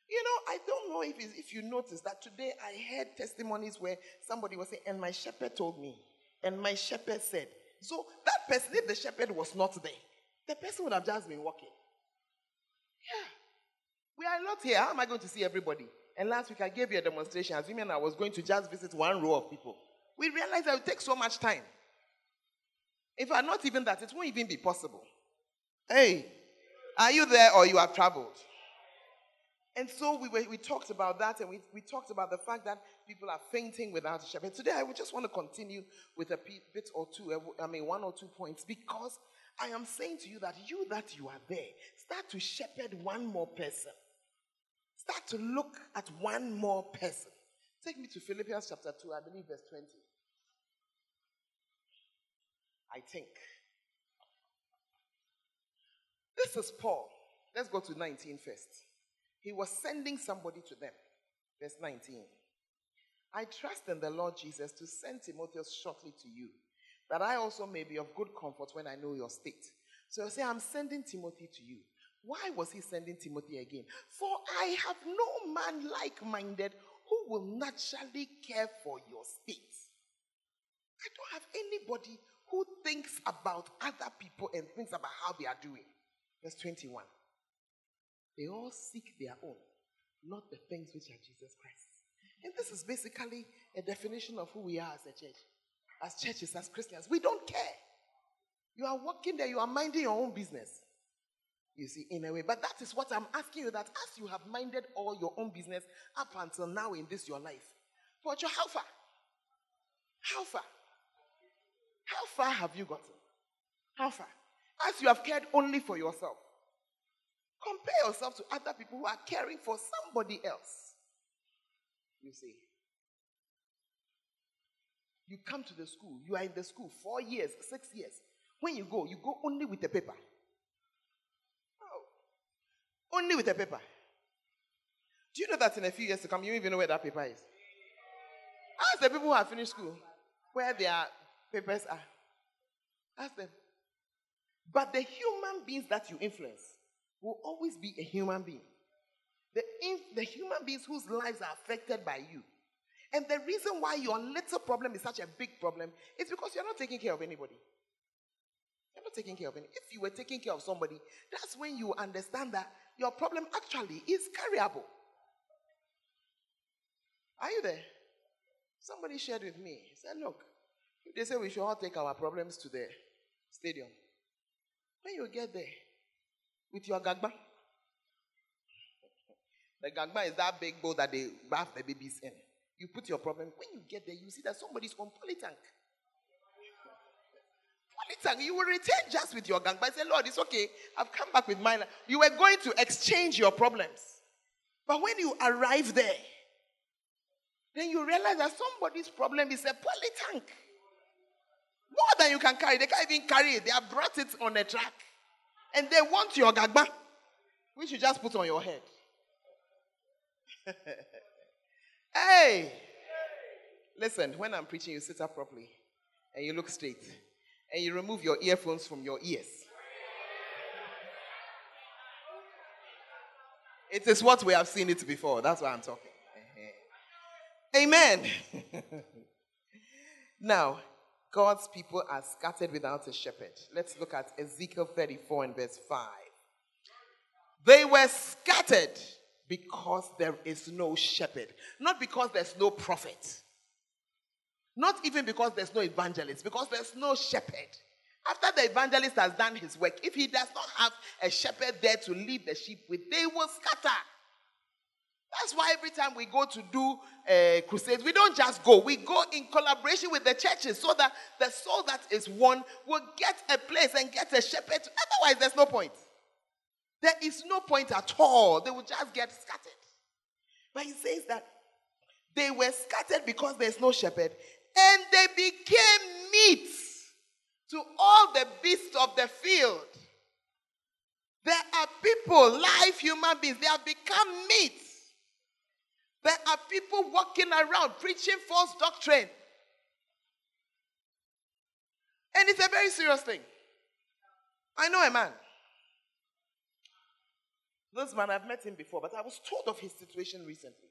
You know, I don't know if, if you noticed that today I heard testimonies where somebody was saying, and my shepherd told me, and my shepherd said. So that person, if the shepherd was not there, the person would have just been walking. Yeah. We are not here. How am I going to see everybody? And last week I gave you a demonstration, assuming I was going to just visit one row of people. We realized that it would take so much time. If I'm not even that, it won't even be possible. Hey, are you there or you have traveled? And so we, were, we talked about that and we, we talked about the fact that people are fainting without a shepherd. Today I would just want to continue with a bit or two, uh, I mean, one or two points because I am saying to you that you that you are there, start to shepherd one more person. Start to look at one more person. Take me to Philippians chapter 2, I believe verse 20. I think. This is Paul. Let's go to 19 first. He was sending somebody to them. Verse 19. I trust in the Lord Jesus to send Timotheus shortly to you, that I also may be of good comfort when I know your state. So I say, I'm sending Timothy to you. Why was he sending Timothy again? For I have no man like minded who will naturally care for your state. I don't have anybody who thinks about other people and thinks about how they are doing. Verse 21. They all seek their own, not the things which are Jesus Christ. And this is basically a definition of who we are as a church, as churches, as Christians. We don't care. You are working there, you are minding your own business. You see, in a way. But that is what I'm asking you that as you have minded all your own business up until now in this your life, but you how far? How far? How far have you gotten? How far? As you have cared only for yourself. Compare yourself to other people who are caring for somebody else. You see. You come to the school, you are in the school four years, six years. When you go, you go only with a paper. Oh. Only with a paper. Do you know that in a few years to come, you even know where that paper is? Ask the people who have finished school where their papers are. Ask them. But the human beings that you influence will always be a human being. The, the human beings whose lives are affected by you. And the reason why your little problem is such a big problem is because you're not taking care of anybody. You're not taking care of any. If you were taking care of somebody, that's when you understand that your problem actually is carryable. Are you there? Somebody shared with me. He said, Look, they say we should all take our problems to the stadium, when you get there with your gagba, the gagba is that big bowl that they bath the babies in. You put your problem. When you get there, you see that somebody's on polytank. Polytank, you will return just with your gagba. Say, Lord, it's okay. I've come back with mine. You were going to exchange your problems. But when you arrive there, then you realize that somebody's problem is a polytank. More than you can carry. They can't even carry it. They have brought it on a track. And they want your gagba, which you just put on your head. hey! Listen, when I'm preaching, you sit up properly and you look straight and you remove your earphones from your ears. It is what we have seen it before. That's why I'm talking. Amen. now, God's people are scattered without a shepherd. Let's look at Ezekiel 34 and verse 5. They were scattered because there is no shepherd, not because there's no prophet, not even because there's no evangelist, because there's no shepherd. After the evangelist has done his work, if he does not have a shepherd there to lead the sheep with, they will scatter. That's why every time we go to do uh, crusades, we don't just go. We go in collaboration with the churches so that the soul that is won will get a place and get a shepherd. Otherwise, there's no point. There is no point at all. They will just get scattered. But he says that they were scattered because there's no shepherd, and they became meat to all the beasts of the field. There are people, live human beings, they have become meat. There are people walking around preaching false doctrine. And it's a very serious thing. I know a man. This man, I've met him before, but I was told of his situation recently.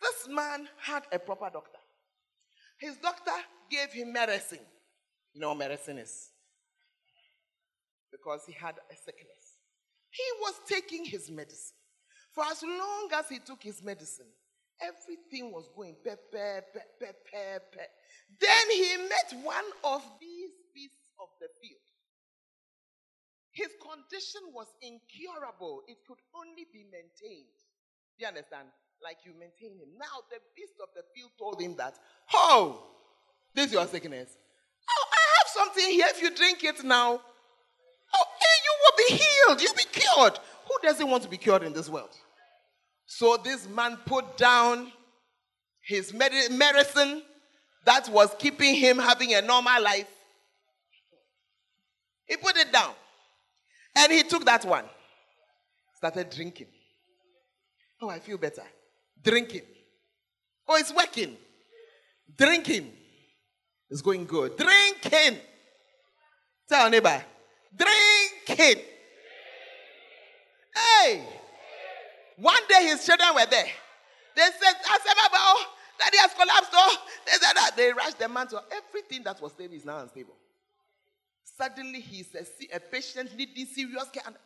This man had a proper doctor. His doctor gave him medicine. You know what medicine is? Because he had a sickness. He was taking his medicine. For as long as he took his medicine, everything was going pe, pe, pe, pe, pe, pe. Then he met one of these beasts of the field. His condition was incurable. It could only be maintained. Do you understand? Like you maintain him. Now, the beast of the field told him that, Oh, this is your sickness. Oh, I have something here. If you drink it now, oh, you will be healed. You'll be cured. Who doesn't want to be cured in this world? So this man put down his medicine that was keeping him having a normal life. He put it down. And he took that one. Started drinking. Oh, I feel better. Drinking. Oh, it's working. Drinking. It's going good. Drinking. Tell your neighbor. Drinking. Hey. One day his children were there. They said, said, Baba, oh, daddy has collapsed. Oh, they said that. They rushed the man to everything that was stable is now unstable. Suddenly he's a, a patient needing serious care. And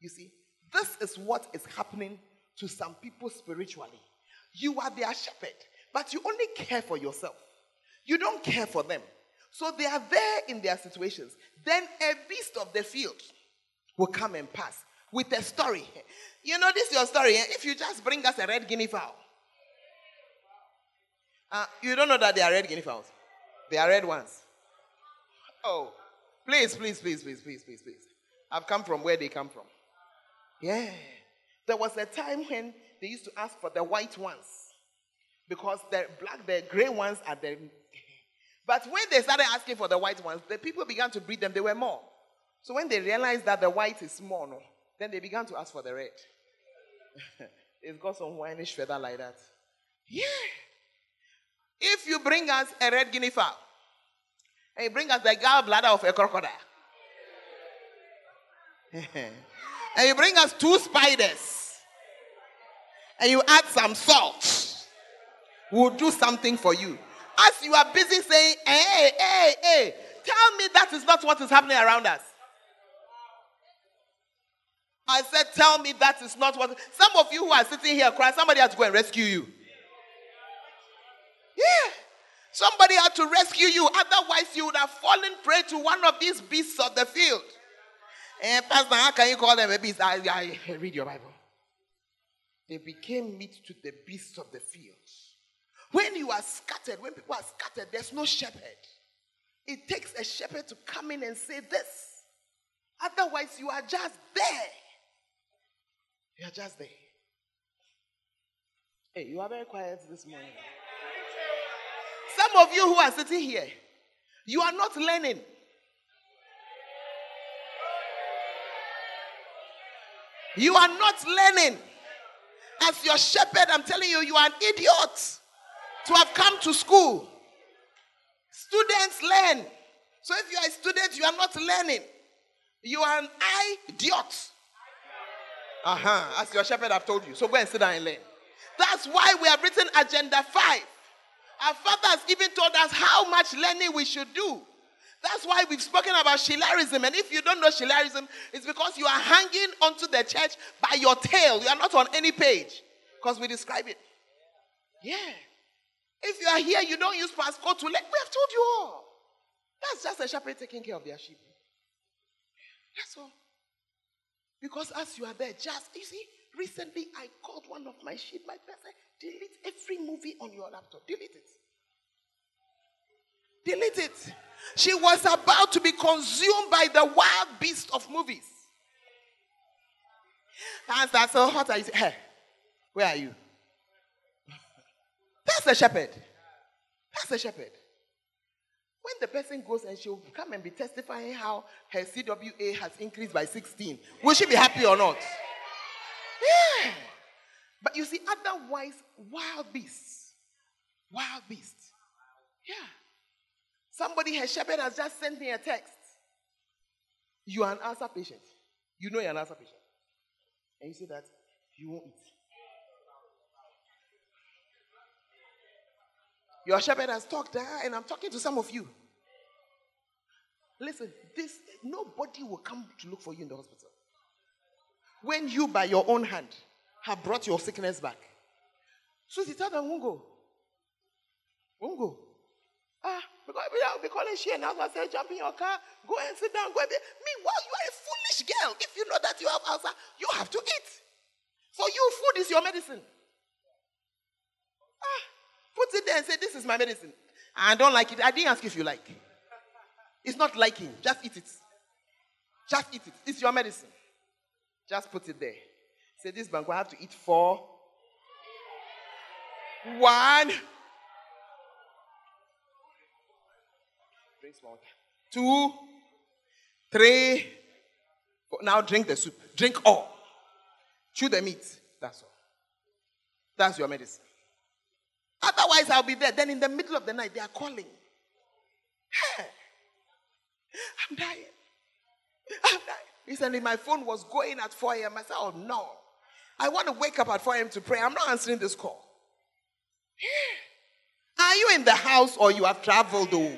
you see, this is what is happening to some people spiritually. You are their shepherd, but you only care for yourself. You don't care for them. So they are there in their situations. Then a beast of the field will come and pass with a story. You know, this is your story. Eh? If you just bring us a red guinea fowl, uh, you don't know that they are red guinea fowls. They are red ones. Oh, please, please, please, please, please, please, please. I've come from where they come from. Yeah. There was a time when they used to ask for the white ones because the black, the gray ones are the. But when they started asking for the white ones, the people began to breed them. They were more. So when they realized that the white is small, no, then they began to ask for the red. it's got some whinish feather like that. Yeah. If you bring us a red guinea fowl, and you bring us the gallbladder of a crocodile, and you bring us two spiders, and you add some salt, we'll do something for you. As you are busy saying, hey, hey, hey, tell me that is not what is happening around us. I said, Tell me that is not what. Some of you who are sitting here crying, somebody had to go and rescue you. Yeah. Somebody had to rescue you. Otherwise, you would have fallen prey to one of these beasts of the field. And Pastor, how can you call them a beast? I, I read your Bible. They became meat to the beasts of the field. When you are scattered, when people are scattered, there's no shepherd. It takes a shepherd to come in and say this. Otherwise, you are just there. You're just there. Hey, you are very quiet this morning. Some of you who are sitting here, you are not learning. You are not learning. As your shepherd, I'm telling you, you are an idiot to have come to school. Students learn. So if you are a student, you are not learning. You are an idiot. Uh huh. As your shepherd I've told you. So go and sit down and learn. That's why we have written Agenda 5. Our Father has even told us how much learning we should do. That's why we've spoken about Shilarism. And if you don't know Shilarism, it's because you are hanging onto the church by your tail. You are not on any page because we describe it. Yeah. If you are here, you don't use passcode to let. We have told you all. That's just a shepherd taking care of their sheep. That's all. Because as you are there, just, you see, recently I called one of my sheep, my person, delete every movie on your laptop. Delete it. Delete it. She was about to be consumed by the wild beast of movies. And that's so hot. I say, hey, where are you? That's the shepherd. That's the shepherd. When the person goes and she'll come and be testifying how her CWA has increased by 16, will she be happy or not? Yeah. But you see, otherwise, wild beasts. Wild beasts. Yeah. Somebody, her shepherd, has just sent me a text. You are an ulcer patient. You know you're an ulcer patient. And you say that you won't eat. Your shepherd has talked, uh, and I'm talking to some of you. Listen, this nobody will come to look for you in the hospital. When you, by your own hand, have brought your sickness back. Susie, tell them, won't go. Won't go. Ah, because I'll be calling she and I say, jump in your car, go and sit down, go and be. Meanwhile, you are a foolish girl. If you know that you have ulcer, you have to eat. For you, food is your medicine. Put it there and say, This is my medicine. I don't like it. I didn't ask if you like. It's not liking. Just eat it. Just eat it. It's your medicine. Just put it there. Say, This bank will have to eat four. One. Drink. Two. Three. Now drink the soup. Drink all. Chew the meat. That's all. That's your medicine. Otherwise, I'll be there. Then in the middle of the night, they are calling. I'm dying. I'm dying. Recently, my phone was going at 4 a.m. I said, Oh no. I want to wake up at 4 a.m. to pray. I'm not answering this call. Are you in the house or you have traveled? Though?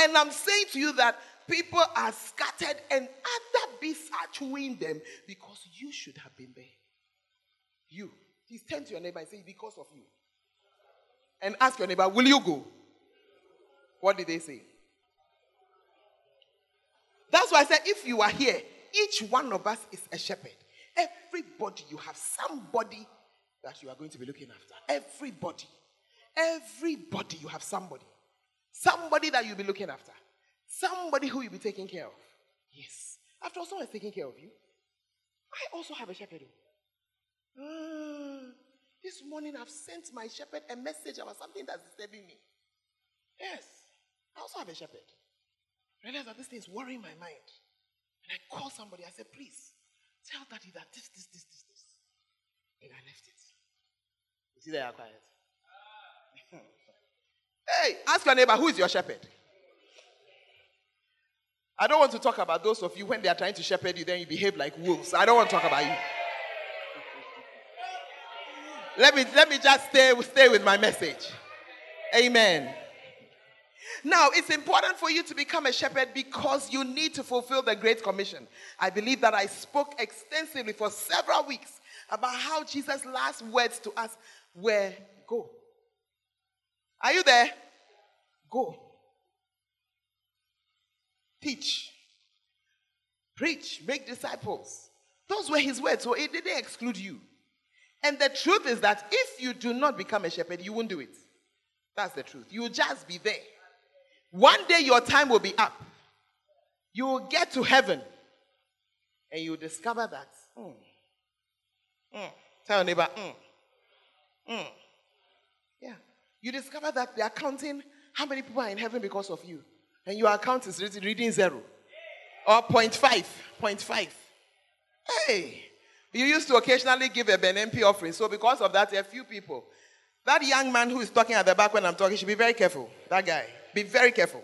And I'm saying to you that people are scattered and other beasts are chewing them because you should have been there. You. Please turn to your neighbor and say, Because of you. And ask your neighbor, Will you go? What did they say? That's why I said, If you are here, each one of us is a shepherd. Everybody, you have somebody that you are going to be looking after. Everybody. Everybody, you have somebody. Somebody that you'll be looking after. Somebody who you'll be taking care of. Yes. After all, someone is taking care of you. I also have a shepherd. Ah. This morning I've sent my shepherd a message about something that's disturbing me. Yes. I also have a shepherd. I realize that this thing is worrying my mind. And I call somebody, I said, please, tell daddy that this, this, this, this, this. And I left it. You see, they are quiet. hey, ask your neighbor, who is your shepherd? I don't want to talk about those of you when they are trying to shepherd you, then you behave like wolves. I don't want to talk about you. Let me let me just stay, stay with my message. Amen. Now, it's important for you to become a shepherd because you need to fulfill the Great Commission. I believe that I spoke extensively for several weeks about how Jesus' last words to us were go. Are you there? Go. Teach. Preach. Make disciples. Those were his words, so it didn't exclude you. And the truth is that if you do not become a shepherd, you won't do it. That's the truth. You'll just be there. One day your time will be up. You will get to heaven and you'll discover that. Mm, mm, tell your neighbor, mm, yeah. You discover that they are counting how many people are in heaven because of you. And your account is reading zero or 0.5. 0.5. Hey, you used to occasionally give a BNMP offering. So because of that, a few people. That young man who is talking at the back when I'm talking should be very careful. That guy. Be very careful.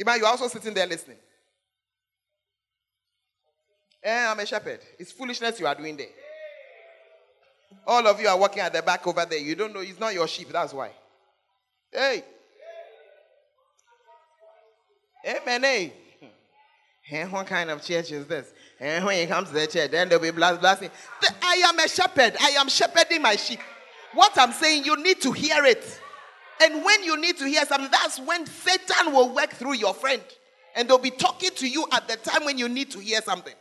Iman, you're also sitting there listening. Eh, I'm a shepherd. It's foolishness you are doing there. All of you are walking at the back over there. You don't know it's not your sheep. That's why. Hey. Amen. Hey. And what kind of church is this? And when you comes to the church, then there'll be blast blasting. I am a shepherd. I am shepherding my sheep. What I'm saying, you need to hear it. And when you need to hear something, that's when Satan will work through your friend. And they'll be talking to you at the time when you need to hear something.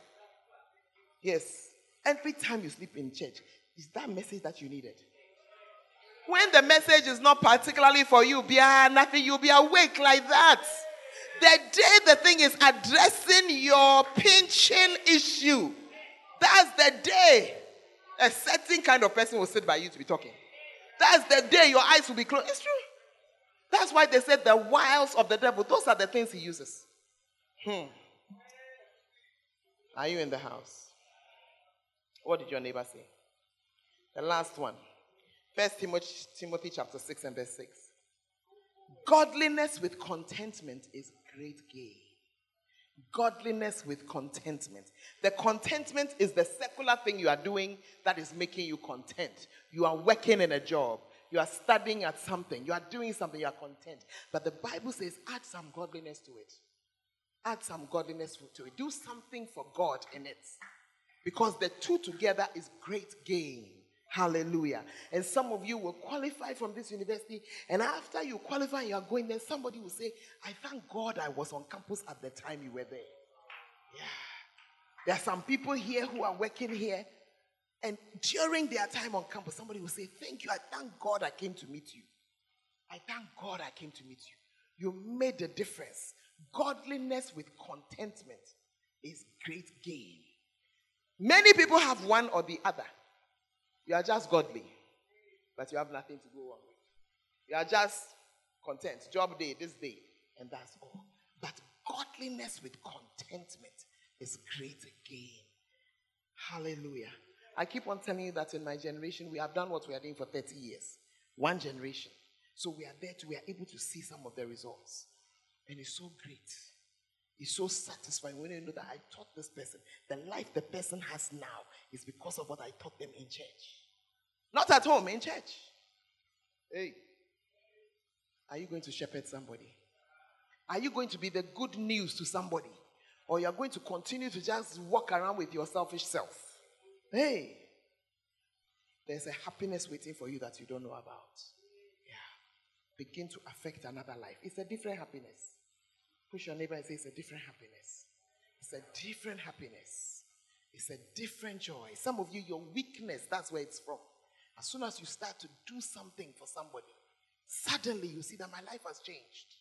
Yes. Every time you sleep in church, is that message that you needed? When the message is not particularly for you, be nothing, you'll be awake like that. The day the thing is addressing your pinching issue, that's the day a certain kind of person will sit by you to be talking. That's the day your eyes will be closed. It's true. That's why they said the wiles of the devil. Those are the things he uses. Hmm. Are you in the house? What did your neighbor say? The last one. First Timothy, Timothy chapter 6 and verse 6. Godliness with contentment is great gain. Godliness with contentment. The contentment is the secular thing you are doing that is making you content. You are working in a job, you are studying at something, you are doing something, you are content. But the Bible says, add some godliness to it. Add some godliness to it. Do something for God in it. Because the two together is great gain. Hallelujah. And some of you will qualify from this university, and after you qualify, you are going there, somebody will say, I thank God I was on campus at the time you were there. Yeah. There are some people here who are working here, and during their time on campus, somebody will say, Thank you. I thank God I came to meet you. I thank God I came to meet you. You made a difference. Godliness with contentment is great gain. Many people have one or the other. You are just godly, but you have nothing to go on with. You are just content. Job day, this day, and that's all. But godliness with contentment is great gain. Hallelujah. I keep on telling you that in my generation, we have done what we are doing for 30 years. One generation. So we are there to, we are able to see some of the results. And it's so great. It's so satisfying when you know that I taught this person. The life the person has now is because of what I taught them in church. Not at home, in church. Hey, are you going to shepherd somebody? Are you going to be the good news to somebody? Or you're going to continue to just walk around with your selfish self? Hey, there's a happiness waiting for you that you don't know about. Yeah. Begin to affect another life. It's a different happiness. Push your neighbor and say, It's a different happiness. It's a different happiness. It's a different joy. Some of you, your weakness, that's where it's from. As soon as you start to do something for somebody, suddenly you see that my life has changed.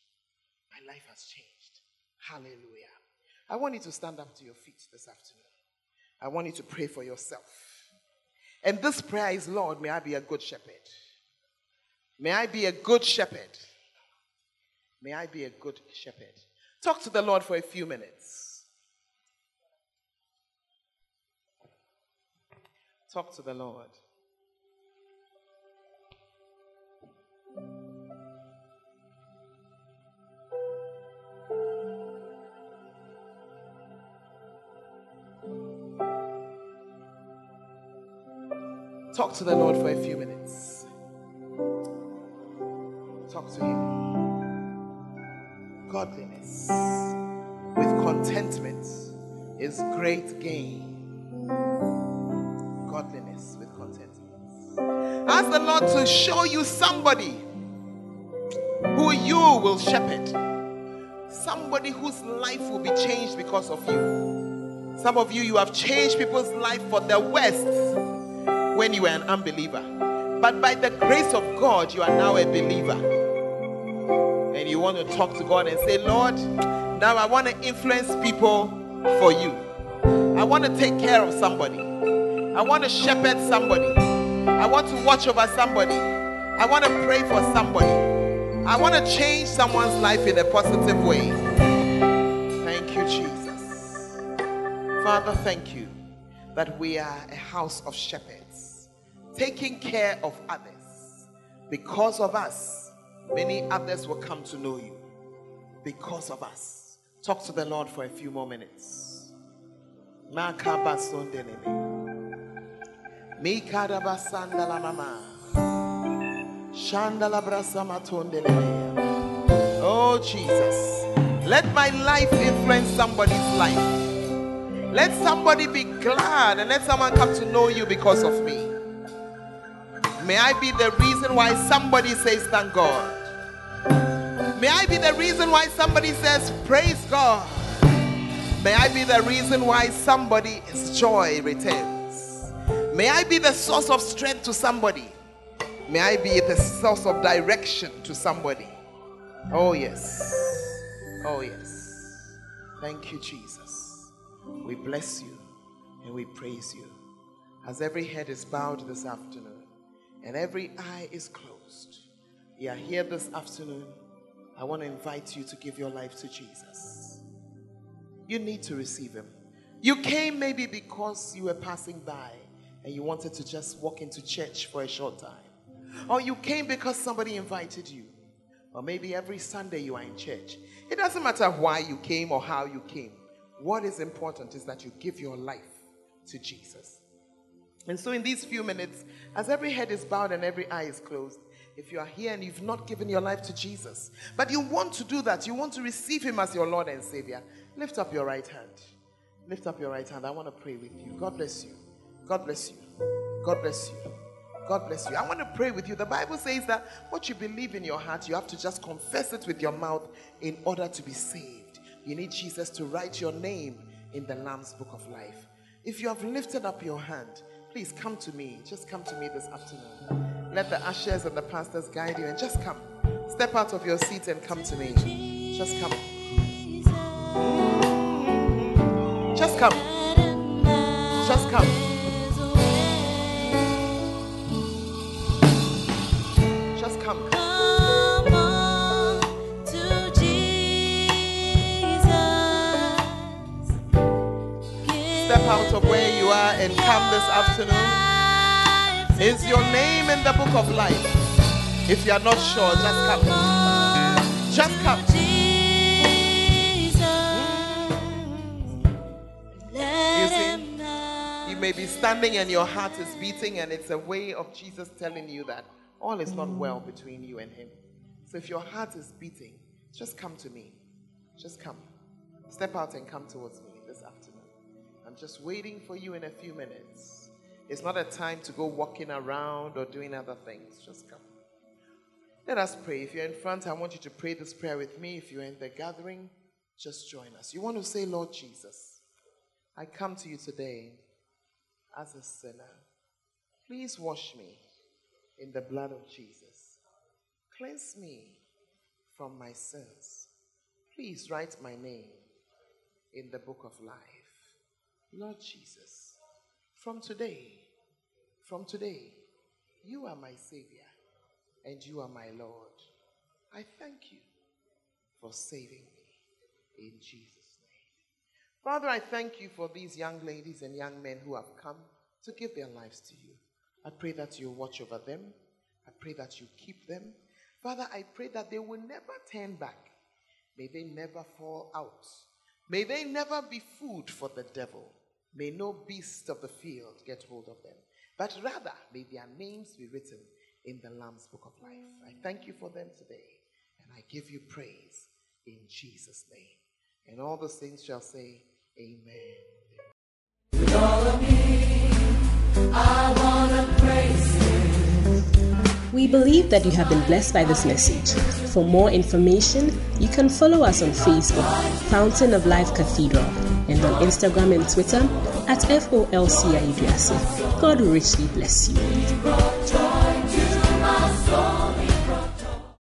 My life has changed. Hallelujah. I want you to stand up to your feet this afternoon. I want you to pray for yourself. And this prayer is Lord, may I be a good shepherd. May I be a good shepherd. May I be a good shepherd. Talk to the Lord for a few minutes. Talk to the Lord. Talk to the Lord for a few minutes. Talk to Him godliness with contentment is great gain. With contentment. Ask the Lord to show you somebody who you will shepherd. Somebody whose life will be changed because of you. Some of you, you have changed people's life for the worst when you were an unbeliever. But by the grace of God, you are now a believer and you want to talk to God and say, Lord, now I want to influence people for you. I want to take care of somebody. I want to shepherd somebody. I want to watch over somebody. I want to pray for somebody. I want to change someone's life in a positive way. Thank you, Jesus. Father, thank you that we are a house of shepherds, taking care of others. Because of us, many others will come to know you because of us. Talk to the Lord for a few more minutes. Oh, Jesus. Let my life influence somebody's life. Let somebody be glad and let someone come to know you because of me. May I be the reason why somebody says, Thank God. May I be the reason why somebody says, Praise God. May I be the reason why somebody's joy returns. May I be the source of strength to somebody. May I be the source of direction to somebody. Oh, yes. Oh, yes. Thank you, Jesus. We bless you and we praise you. As every head is bowed this afternoon and every eye is closed, you are here this afternoon I want to invite you to give your life to Jesus. You need to receive Him. You came maybe because you were passing by and you wanted to just walk into church for a short time. Or you came because somebody invited you. Or maybe every Sunday you are in church. It doesn't matter why you came or how you came. What is important is that you give your life to Jesus. And so, in these few minutes, as every head is bowed and every eye is closed, if you are here and you've not given your life to Jesus, but you want to do that, you want to receive Him as your Lord and Savior, lift up your right hand. Lift up your right hand. I want to pray with you. God bless you. God bless you. God bless you. God bless you. I want to pray with you. The Bible says that what you believe in your heart, you have to just confess it with your mouth in order to be saved. You need Jesus to write your name in the Lamb's book of life. If you have lifted up your hand, please come to me. Just come to me this afternoon. Let the ushers and the pastors guide you and just come. Step out of your seat and come to me. Just come. Just come. Just come. Step out of where you are and come this afternoon. Is your name in the book of life? If you are not sure, just come. Just come. You see, you may be standing and your heart is beating, and it's a way of Jesus telling you that all is not well between you and Him. So if your heart is beating, just come to me. Just come. Step out and come towards me. I'm just waiting for you in a few minutes. It's not a time to go walking around or doing other things. Just come. Let us pray. If you're in front, I want you to pray this prayer with me. If you're in the gathering, just join us. You want to say, Lord Jesus, I come to you today as a sinner. Please wash me in the blood of Jesus. Cleanse me from my sins. Please write my name in the book of life. Lord Jesus, from today, from today, you are my Savior and you are my Lord. I thank you for saving me in Jesus' name. Father, I thank you for these young ladies and young men who have come to give their lives to you. I pray that you watch over them. I pray that you keep them. Father, I pray that they will never turn back. May they never fall out. May they never be food for the devil. May no beast of the field get hold of them. But rather, may their names be written in the Lamb's book of life. I thank you for them today. And I give you praise in Jesus' name. And all the saints shall say, Amen. With all of me, I wanna praise We believe that you have been blessed by this message. For more information, you can follow us on Facebook, Fountain of Life Cathedral, and on Instagram and Twitter at FOLCIUDRC. God richly bless you.